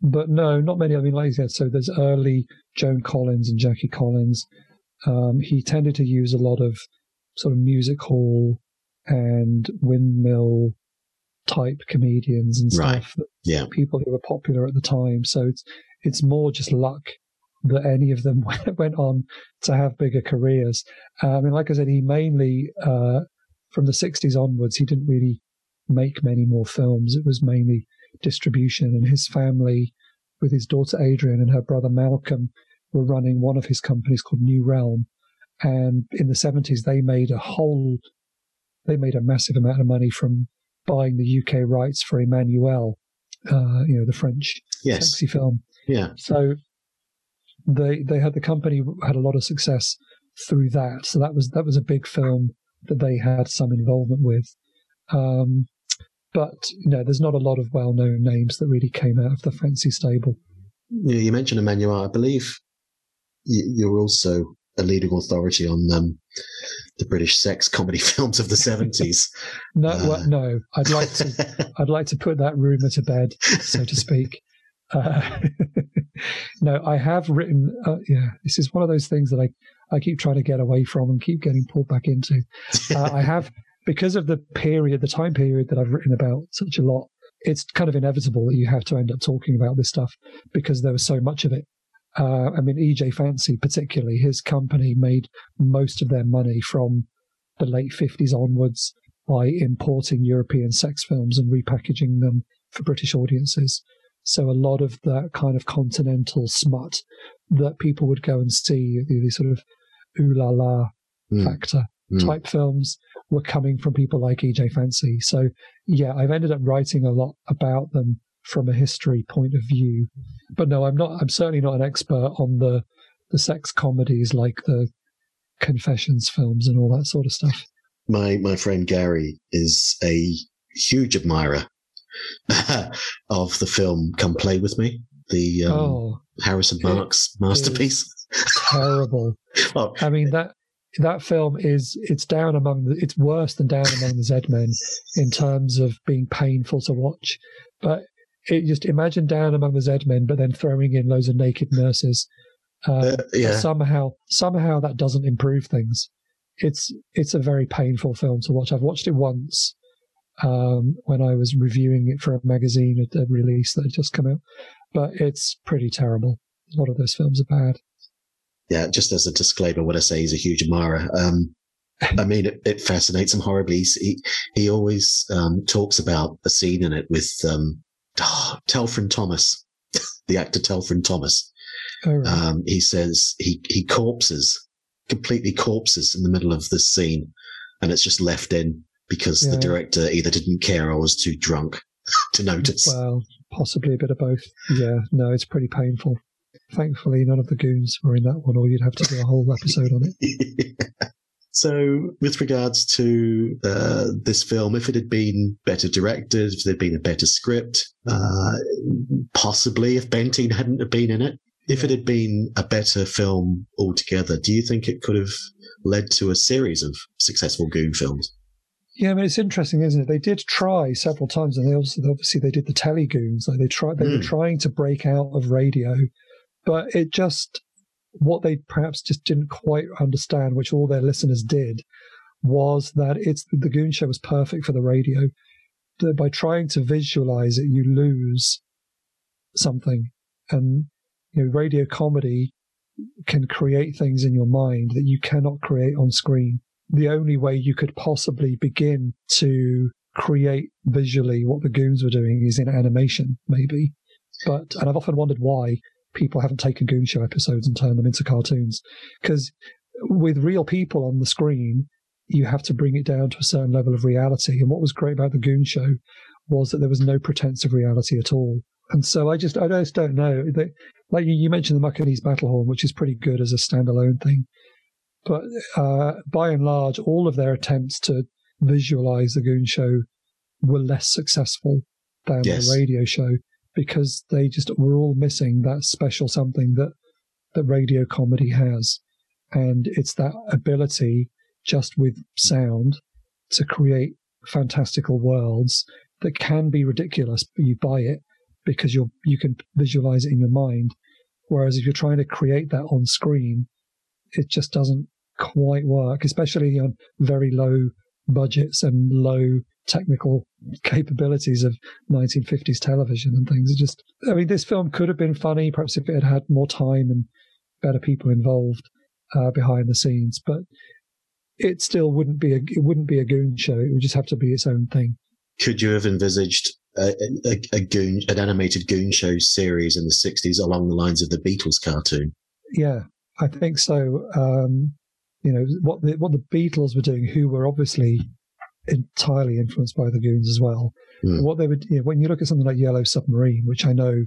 but no, not many. I mean, like I said, so there's early Joan Collins and Jackie Collins. Um, he tended to use a lot of sort of music hall and windmill type comedians and Right. stuff. Yeah. People who were popular at the time. So it's it's more just luck that any of them went on to have bigger careers. Uh, I mean, like I said, he mainly uh, from the '60s onwards, he didn't really make many more films. It was mainly distribution, and his family, with his daughter Adrienne and her brother Malcolm, were running one of his companies called New Realm. And in the 70s, they made a whole, they made a massive amount of money from buying the UK rights for Emmanuelle, uh, you know, the French Yes. sexy film. Yeah. So they they had the company had a lot of success through that. So that was that was a big film that they had some involvement with. Um, but you know, there's not a lot of well known names that really came out of the Fancey stable. You, you mentioned Emmanuelle. I believe you, you're also a leading authority on um, the British sex comedy films of the 70s. No, Uh. well, no, I'd like to I'd like to put that rumor to bed, so to speak. Uh, no, I have written. Uh, yeah, this is one of those things that I I keep trying to get away from and keep getting pulled back into. Uh, I have because of the period, the time period that I've written about such a lot. It's kind of inevitable that you have to end up talking about this stuff because there was so much of it. Uh, I mean, EJ Fancey, particularly, his company made most of their money from the late 50s onwards by importing European sex films and repackaging them for British audiences. So a lot of that kind of continental smut that people would go and see, the, the sort of ooh la la Mm, factor mm. type films were coming from people like EJ Fancey. So yeah, I've ended up writing a lot about them from a history point of view. But no, I'm not I'm certainly not an expert on the the sex comedies like the confessions films and all that sort of stuff. My, my friend Gary is a huge admirer of the film Come Play With Me, the um, oh, Harrison Marks masterpiece. terrible. Well, I mean that that film is it's down among the it's worse than down among the Z Men in terms of being painful to watch. But it just imagine down among the Z Men, but then throwing in loads of naked nurses. Um, Uh, yeah. Somehow, somehow that doesn't improve things. It's it's a very painful film to watch. I've watched it once um, when I was reviewing it for a magazine at the release that had just come out, but it's pretty terrible. A lot of those films are bad. yeah, just as a disclaimer, when I say he's a huge admirer, um, I mean, it, it fascinates him horribly. He, he always um, talks about a scene in it with um, ah, Talfryn Thomas, the actor Talfryn Thomas. Oh, right. Um, he says he, he corpses, completely corpses in the middle of this scene, and it's just left in because the director either didn't care or was too drunk to notice. Well, possibly a bit of both. Yeah, no, it's pretty painful. Thankfully, none of the goons were in that one, or you'd have to do a whole episode on it. So, with regards to uh, this film, if it had been better directed, if there'd been a better script, uh, possibly if Bentine hadn't have been in it, if it had been a better film altogether, do you think it could have led to a series of successful Goon films? Yeah, I mean, it's interesting, isn't it? They did try several times, and they also obviously they did the telegoons. Like they tried, they were Mm. trying to break out of radio, but it just what they perhaps just didn't quite understand, which all their listeners did, was that it's the Goon Show was perfect for the radio. That by trying to visualize it, you lose something, and you know, radio comedy can create things in your mind that you cannot create on screen the only way you could possibly begin to create visually what the goons were doing is in animation, maybe. But and I've often wondered why people haven't taken Goon Show episodes and turned them into cartoons. Because with real people on the screen, you have to bring it down to a certain level of reality. And what was great about the Goon Show was that there was no pretense of reality at all. And so I just I just don't know. Like you, mentioned the Mukkinese Battlehorn, which is pretty good as a standalone thing. But uh, by and large, all of their attempts to visualize the Goon Show were less successful than Yes. the radio show because they just were all missing that special something that that radio comedy has, and it's that ability just with sound to create fantastical worlds that can be ridiculous, but you buy it because you're you can visualize it in your mind. Whereas if you're trying to create that on screen, it just doesn't quite work, especially on very low budgets and low technical capabilities of 1950s television and things. It just, I mean, this film could have been funny, perhaps if it had had more time and better people involved uh, behind the scenes, but it still wouldn't be a it wouldn't be a goon show. It would just have to be its own thing. Could you have envisaged a, a, a goon, an animated Goon Show series in the '60s along the lines of the Beatles cartoon? Yeah, I think so. Um, you know what the what the Beatles were doing, who were obviously entirely influenced by the Goons as well. Hmm. What they would, you know, when you look at something like Yellow Submarine, which I know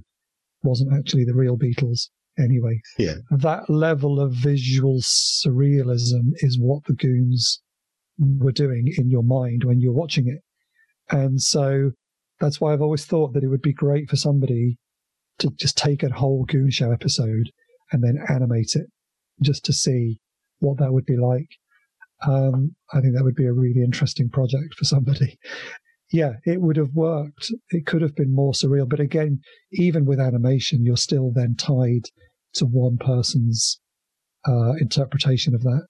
wasn't actually the real Beatles anyway. Yeah. that level of visual surrealism is what the Goons were doing in your mind when you're watching it, and so that's why I've always thought that it would be great for somebody to just take a whole Goon Show episode and then animate it just to see what that would be like. Um, I think that would be a really interesting project for somebody. Yeah, it would have worked. It could have been more surreal. But again, even with animation, you're still then tied to one person's uh, interpretation of that.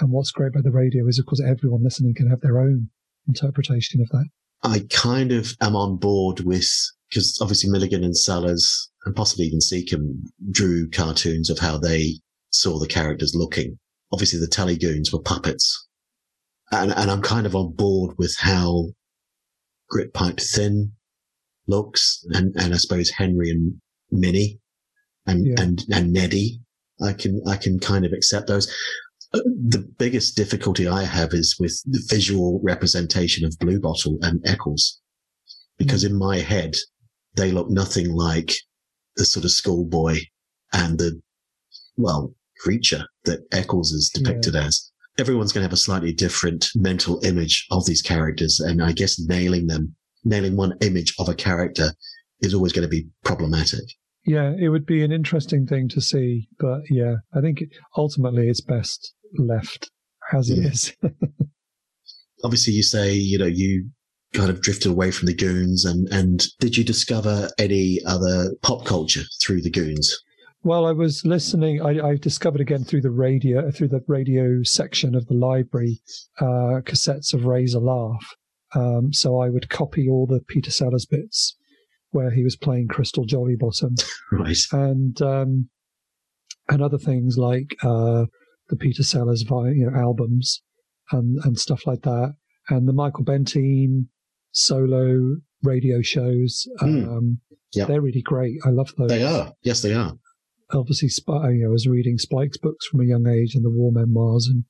And what's great about the radio is, of course, everyone listening can have their own interpretation of that. I kind of am on board with because obviously Milligan and Sellers and possibly even Secombe drew cartoons of how they saw the characters looking. Obviously, the Telegoons were puppets, and and I'm kind of on board with how Grytpype-Thynne looks, and and I suppose Henry and Minnie, and Yeah. and and Neddy. I can I can kind of accept those. Uh, The biggest difficulty I have is with the visual representation of Blue Bottle and Eccles, because in my head they look nothing like the sort of schoolboy and the well creature that Eccles is depicted as. Everyone's going to have a slightly different mental image of these characters, and I guess nailing them, nailing one image of a character, is always going to be problematic. Yeah, it would be an interesting thing to see. But yeah, I think ultimately it's best left as it Yeah. is. obviously you say you know you kind of drifted away from the goons and and did you discover any other pop culture through the goons Well, I was listening. I, I discovered again through the radio, through the radio section of the library, uh, cassettes of Ray's a Laugh. Um, so I would copy all the Peter Sellers bits where he was playing Crystal Jollybottom right and um, and other things like uh, the Peter Sellers you know, albums and and stuff like that, and the Michael Bentine solo radio shows. Um, Yep. They're really great. I love those they are yes they are obviously you know, I was reading Spike's books from a young age and the war memoirs and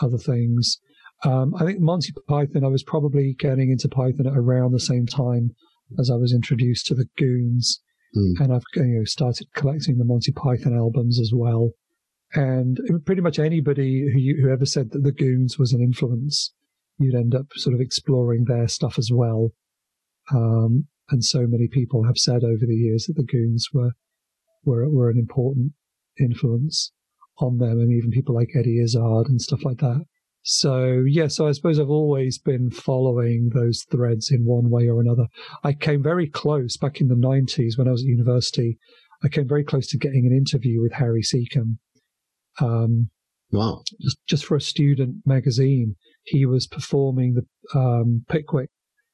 other things. Um, I think Monty Python, I was probably getting into Python at around the same time as I was introduced to the Goons. Hmm. And I've you know, started collecting the Monty Python albums as well. And pretty much anybody who, you, who ever said that the Goons was an influence, you'd end up sort of exploring their stuff as well. Um, and so many people have said over the years that the Goons were were were an important influence on them, and even people like Eddie Izzard and stuff like that. So yeah, so I suppose I've always been following those threads in one way or another. I came very close back in the '90s when I was at university. I came very close to getting an interview with Harry Secombe, um, wow just just for a student magazine. He was performing the um, Pickwick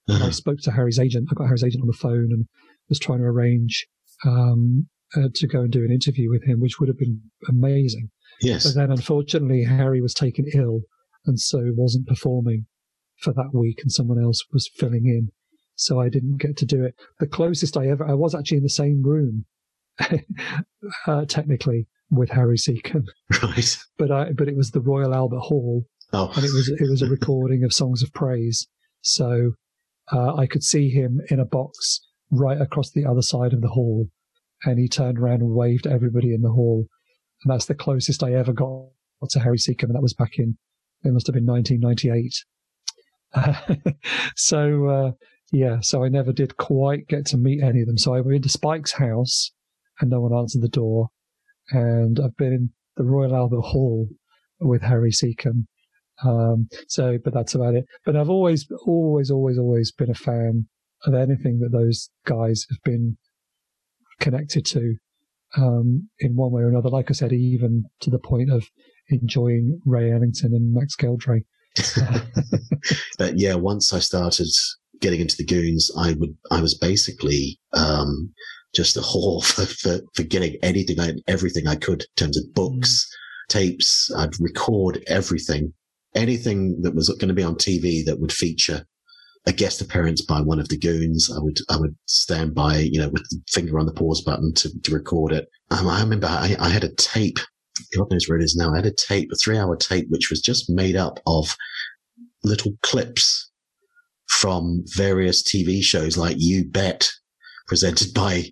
I Uh-huh. spoke to Harry's agent. I got Harry's agent on the phone and was trying to arrange um, uh, to go and do an interview with him, which would have been amazing. yes But then, unfortunately, Harry was taken ill and so wasn't performing for that week, and someone else was filling in. So I didn't get to do it. The closest I ever, I was actually in the same room, uh, technically, with Harry Secombe, right but I, but it was the Royal Albert Hall Oh, and it was it was a recording of songs of praise. So uh, I could see him in a box right across the other side of the hall, and he turned around and waved at everybody in the hall, and that's the closest I ever got to Harry Secombe, and that was back in it must have been 1998. so uh, yeah, so I never did quite get to meet any of them. So I went to Spike's house, and no one answered the door, and I've been in the Royal Albert Hall with Harry Secombe. Um, so, but that's about it. But I've always, always, always, always been a fan of anything that those guys have been connected to um, in one way or another. Like I said, even to the point of enjoying Ray Ellington and Max Geldray. but yeah, once I started getting into the goons, I would, I was basically, um, just a whore for, for, for getting anything and everything I could in terms of books, mm. tapes. I'd record everything, anything that was going to be on TV that would feature a guest appearance by one of the goons. I would, I would stand by, you know, with the finger on the pause button to, to record it. Um, I remember I, I had a tape. God knows where it is now. I had a tape, a three hour tape, which was just made up of little clips from various TV shows like You Bet, presented by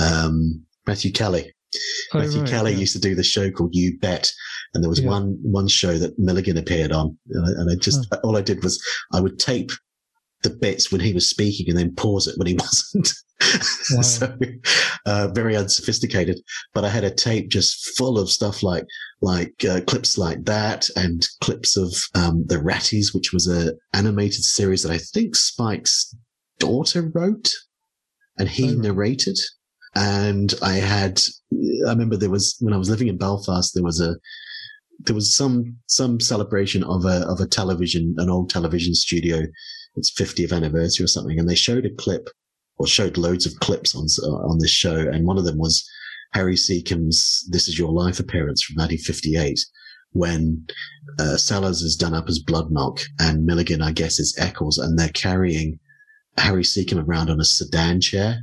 um, Matthew Kelly. Oh, Matthew right, Kelly yeah. used to do the show called You Bet, and there was yeah. one one show that Milligan appeared on, and I, and I just oh. all I did was I would tape the bits when he was speaking and then pause it when he wasn't. Wow. so uh, very unsophisticated. But I had a tape just full of stuff like like uh, clips like that and clips of um, the Ratties, which was a animated series that I think Spike's daughter wrote and he oh, narrated. And I had, I remember there was when I was living in Belfast, there was a there was some some celebration of a of a television, an old television studio, its 50th anniversary or something, and they showed a clip or showed loads of clips on on this show, and one of them was Harry Secombe's "This Is Your Life" appearance from 1958, when uh, Sellers is done up as Bloodnok and Milligan, I guess, is Eccles, and they're carrying Harry Secombe around on a sedan chair,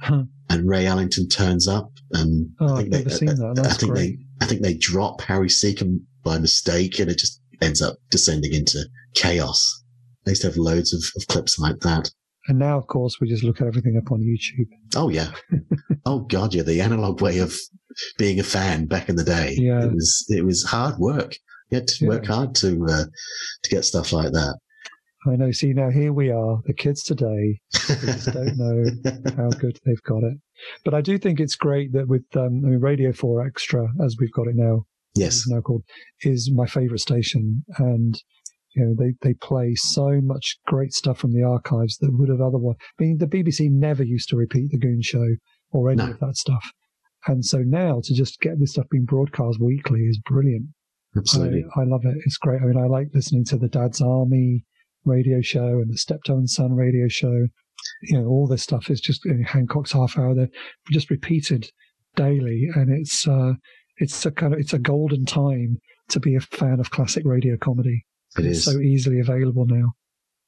huh. and Ray Ellington turns up, and oh, I think I've they, seen that. That's I think great. they, I think they drop Harry Secombe by mistake, and it just ends up descending into chaos. They used to have loads of, of clips like that. And now, of course, we just look at everything up on YouTube. Oh yeah. oh god, yeah. The analog way of being a fan back in the day. Yeah. It was it was hard work. You had to yeah. work hard to uh, to get stuff like that. I know. See, now here we are, the kids today just don't know how good they've got it. But I do think it's great that with um, I mean, Radio 4 Extra, as we've got it now, yes, now called, is my favorite station. And, you know, they, they play so much great stuff from the archives that would have otherwise, I mean, the BBC never used to repeat The Goon Show or any no. of that stuff. And so now to just get this stuff being broadcast weekly is brilliant. Absolutely. I, I love it. It's great. I mean, I like listening to the Dad's Army radio show and the Steptoe and Son radio show. You know, all this stuff is just you know, Hancock's half hour. They're just repeated daily, and it's uh, it's a kind of it's a golden time to be a fan of classic radio comedy. It it's so easily available now.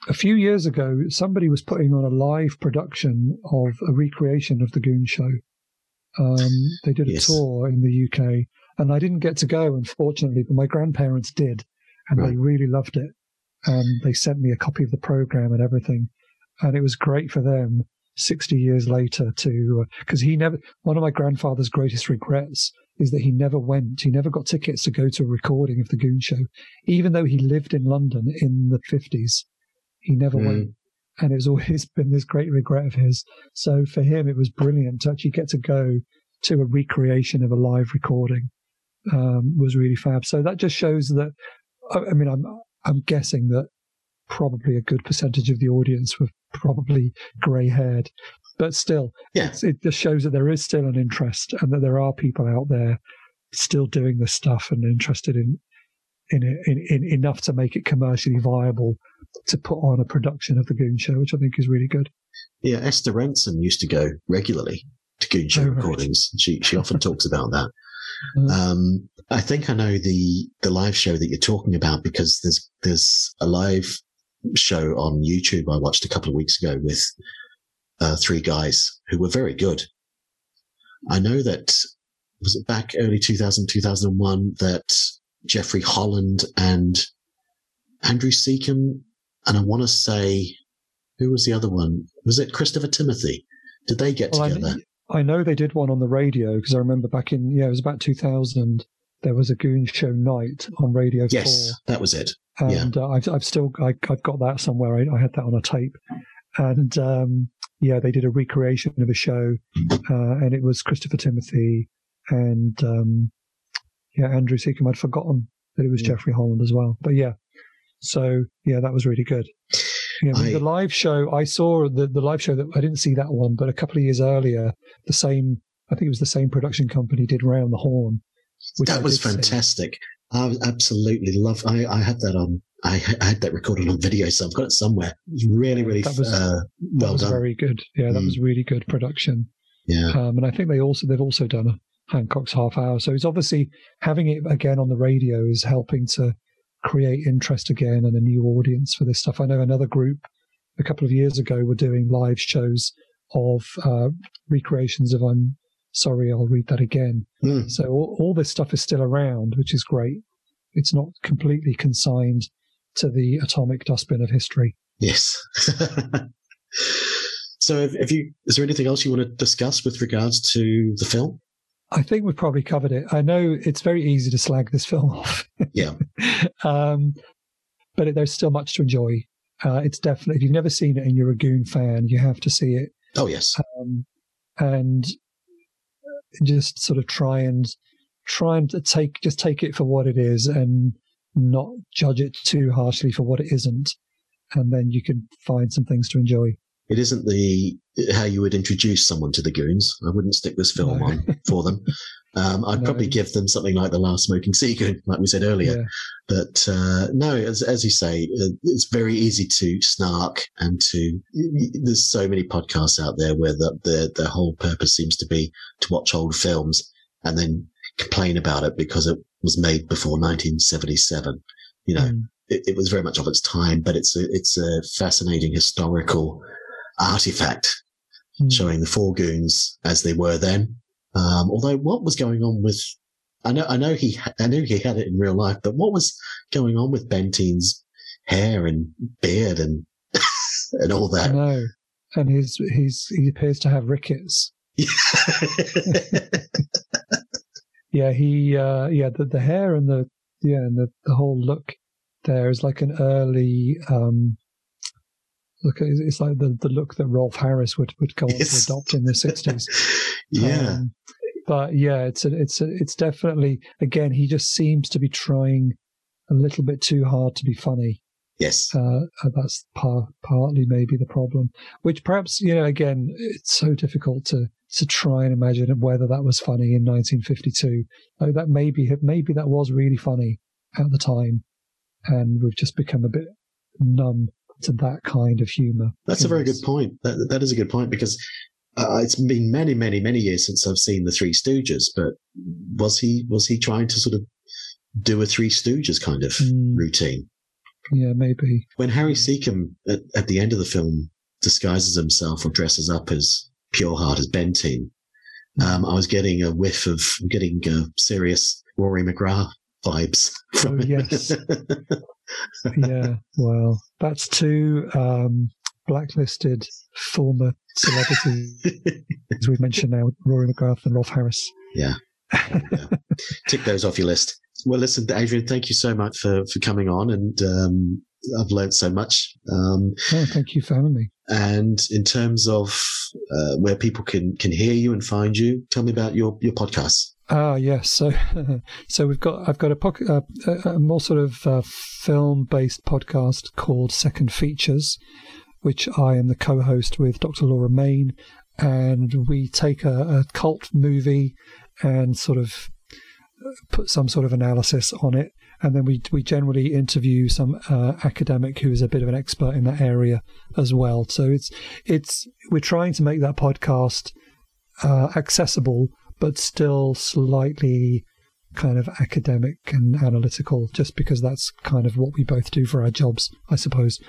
A few years ago, somebody was putting on a live production of a recreation of the Goon Show. Um, they did a yes. tour in the UK, and I didn't get to go, unfortunately, but my grandparents did, and right. they really loved it and they sent me a copy of the program and everything. And it was great for them 60 years later to, because uh, he never, one of my grandfather's greatest regrets is that he never went, he never got tickets to go to a recording of the Goon Show. Even though he lived in London in the 50s, he never mm. went. And it was always been this great regret of his. So for him, it was brilliant to actually get to go to a recreation of a live recording. Um, was really fab. So that just shows that I mean, I'm I'm guessing that probably a good percentage of the audience were probably grey haired. But still, yeah. it just shows that there is still an interest and that there are people out there still doing this stuff and interested in in, in, in enough to make it commercially viable to put on a production of the Goon Show, which I think is really good. Yeah, Esther Rantzen used to go regularly to Goon Show oh, recordings. Right. She she often talks about that. Mm. Um, I think I know the the live show that you're talking about because there's there's a live show on YouTube I watched a couple of weeks ago with uh, three guys who were very good. I know that was it back early 2000 2001 that Jeffrey Holland and Andrew Secombe, and I want to say, who was the other one? Was it Christopher Timothy? Did they get Well, I, together? I know they did one on the radio because I remember back in yeah, it was about 2000. There was a Goon Show night on Radio yes, that was it. yeah. and uh, I've I've still I, I've got that somewhere. I, I had that on a tape, and um, yeah, they did a recreation of a show, uh, and it was Christopher Timothy and um, yeah, Andrew Secombe. I'd forgotten that it was Yeah. Jeffrey Holland as well, but yeah, so yeah, that was really good. Yeah, I I- the live show I saw the the live show that I didn't see that one, but a couple of years earlier, the same I think it was the same production company did Round the Horne. which I That was did see. fantastic. I absolutely love. I, I had that on. I, I had that recorded on video, so I've got it somewhere. It was really, really That was- uh, That well was done. very good. Yeah, that Mm. was really good production. yeah, Um, and I think they also they've also done a Hancock's half hour. So it's obviously having it again on the radio is helping to create interest again and a new audience for this stuff. I know another group a couple of years ago were doing live shows of uh, recreations of I'm sorry, I'll read that again. Mm. So all, all this stuff is still around, which is great. It's not completely consigned to the atomic dustbin of history. yes. so, if, if you is there anything else you want to discuss with regards to the film? I think we've probably covered it. I know it's very easy to slag this film off. Yeah. um, but it, there's still much to enjoy. Uh, it's definitely, if you've never seen it and you're a Goon fan, you have to see it. Oh yes. Um, and just sort of try and try and take just take it for what it is and not judge it too harshly for what it isn't and then you can find some things to enjoy It isn't the how you would introduce someone to the goons. I wouldn't stick this film No. on for them. Um, I'd No. probably give them something like the last smoking Seagoon, like we said earlier. yeah But uh, no, as, as you say, uh, it's very easy to snark and to. There's so many podcasts out there where the, the the whole purpose seems to be to watch old films and then complain about it because it was made before 1977. You know, Mm. it, it was very much of its time, but it's a it's a fascinating historical artifact Mm. showing the four goons as they were then. Um, although what was going on with, I know, I know he, I knew he had it in real life, but what was going on with Bentine's hair and beard and, and all I that? know and he's he's he appears to have rickets yeah he uh yeah the, the hair and the yeah and the, the whole look there is like an early um look it's like the, the look that rolf harris would would go on Yes. to adopt in the 60s yeah. Um, but yeah, it's a, it's a, it's definitely again he just seems to be trying a little bit too hard to be funny. yes. Uh, that's par- partly maybe the problem. Which perhaps you know again it's so difficult to to try and imagine whether that was funny in 1952. Like that maybe maybe that was really funny at the time, and we've just become a bit numb to that kind of humor. That's a very good point. That, that is a good point because uh, it's been many, many, many years since I've seen the Three Stooges. But was he was he trying to sort of do a Three Stooges kind of Mm. routine? Yeah, maybe. When Harry Secombe at, at the end of the film disguises himself or dresses up as Pureheart as Bentine, um, I was getting a whiff of getting uh, serious Rory McGrath vibes from Oh, yes. yeah, well, that's two um, blacklisted former celebrities as we've mentioned now, Rory McGrath and Rolf Harris. Yeah. Tick those off your list. Well, listen, Adrian, thank you so much for, for coming on, and um, I've learned so much. Um, Oh, thank you for having me. And in terms of uh, where people can can hear you and find you, tell me about your your podcasts. Ah, yes. So, so we've got I've got a, poc- uh, a, a more sort of uh, film-based podcast called Second Features, which I am the co-host with Dr. Laura Mayne, and we take a, a cult movie and sort of uh, put some sort of analysis on it, and then we we generally interview some uh, academic who is a bit of an expert in that area as well. So it's it's we're trying to make that podcast uh, accessible but still slightly kind of academic and analytical, just because that's kind of what we both do for our jobs, I suppose.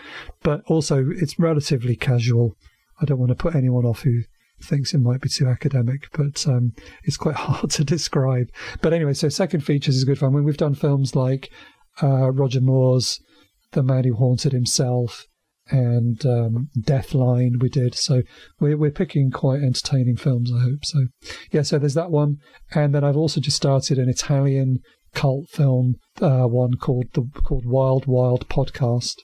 But also, it's relatively casual. I don't want to put anyone off who thinks it might be too academic, but um, it's quite hard to describe. But anyway, so second features is good fun. I mean, we've done films like uh, Roger Moore's The Man Who Haunted Himself, and um, Deathline we did. So we're, we're picking quite entertaining films, I hope. So, yeah, so there's that one. And then I've also just started an Italian cult film, uh, one called the called Wild Wild Podcast.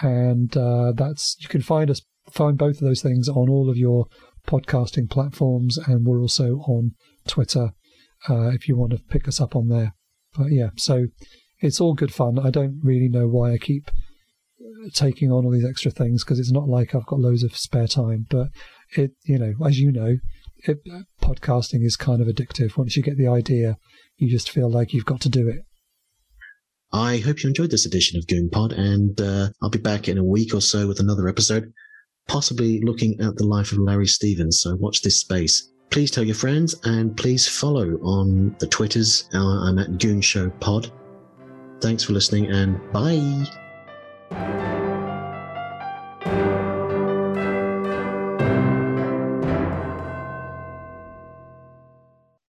And uh, that's you can find us find both of those things on all of your podcasting platforms, and we're also on Twitter uh, if you want to pick us up on there. But yeah, so it's all good fun. I don't really know why I keep taking on all these extra things because it's not like I've got loads of spare time. But it, you know, as you know, it, podcasting is kind of addictive. Once you get the idea, you just feel like you've got to do it. I hope you enjoyed this edition of Goon Pod, and uh, I'll be back in a week or so with another episode, possibly looking at the life of Larry Stephens. So watch this space. Please tell your friends and please follow on the Twitters. Uh, I'm at Goon Show Pod. Thanks for listening and bye.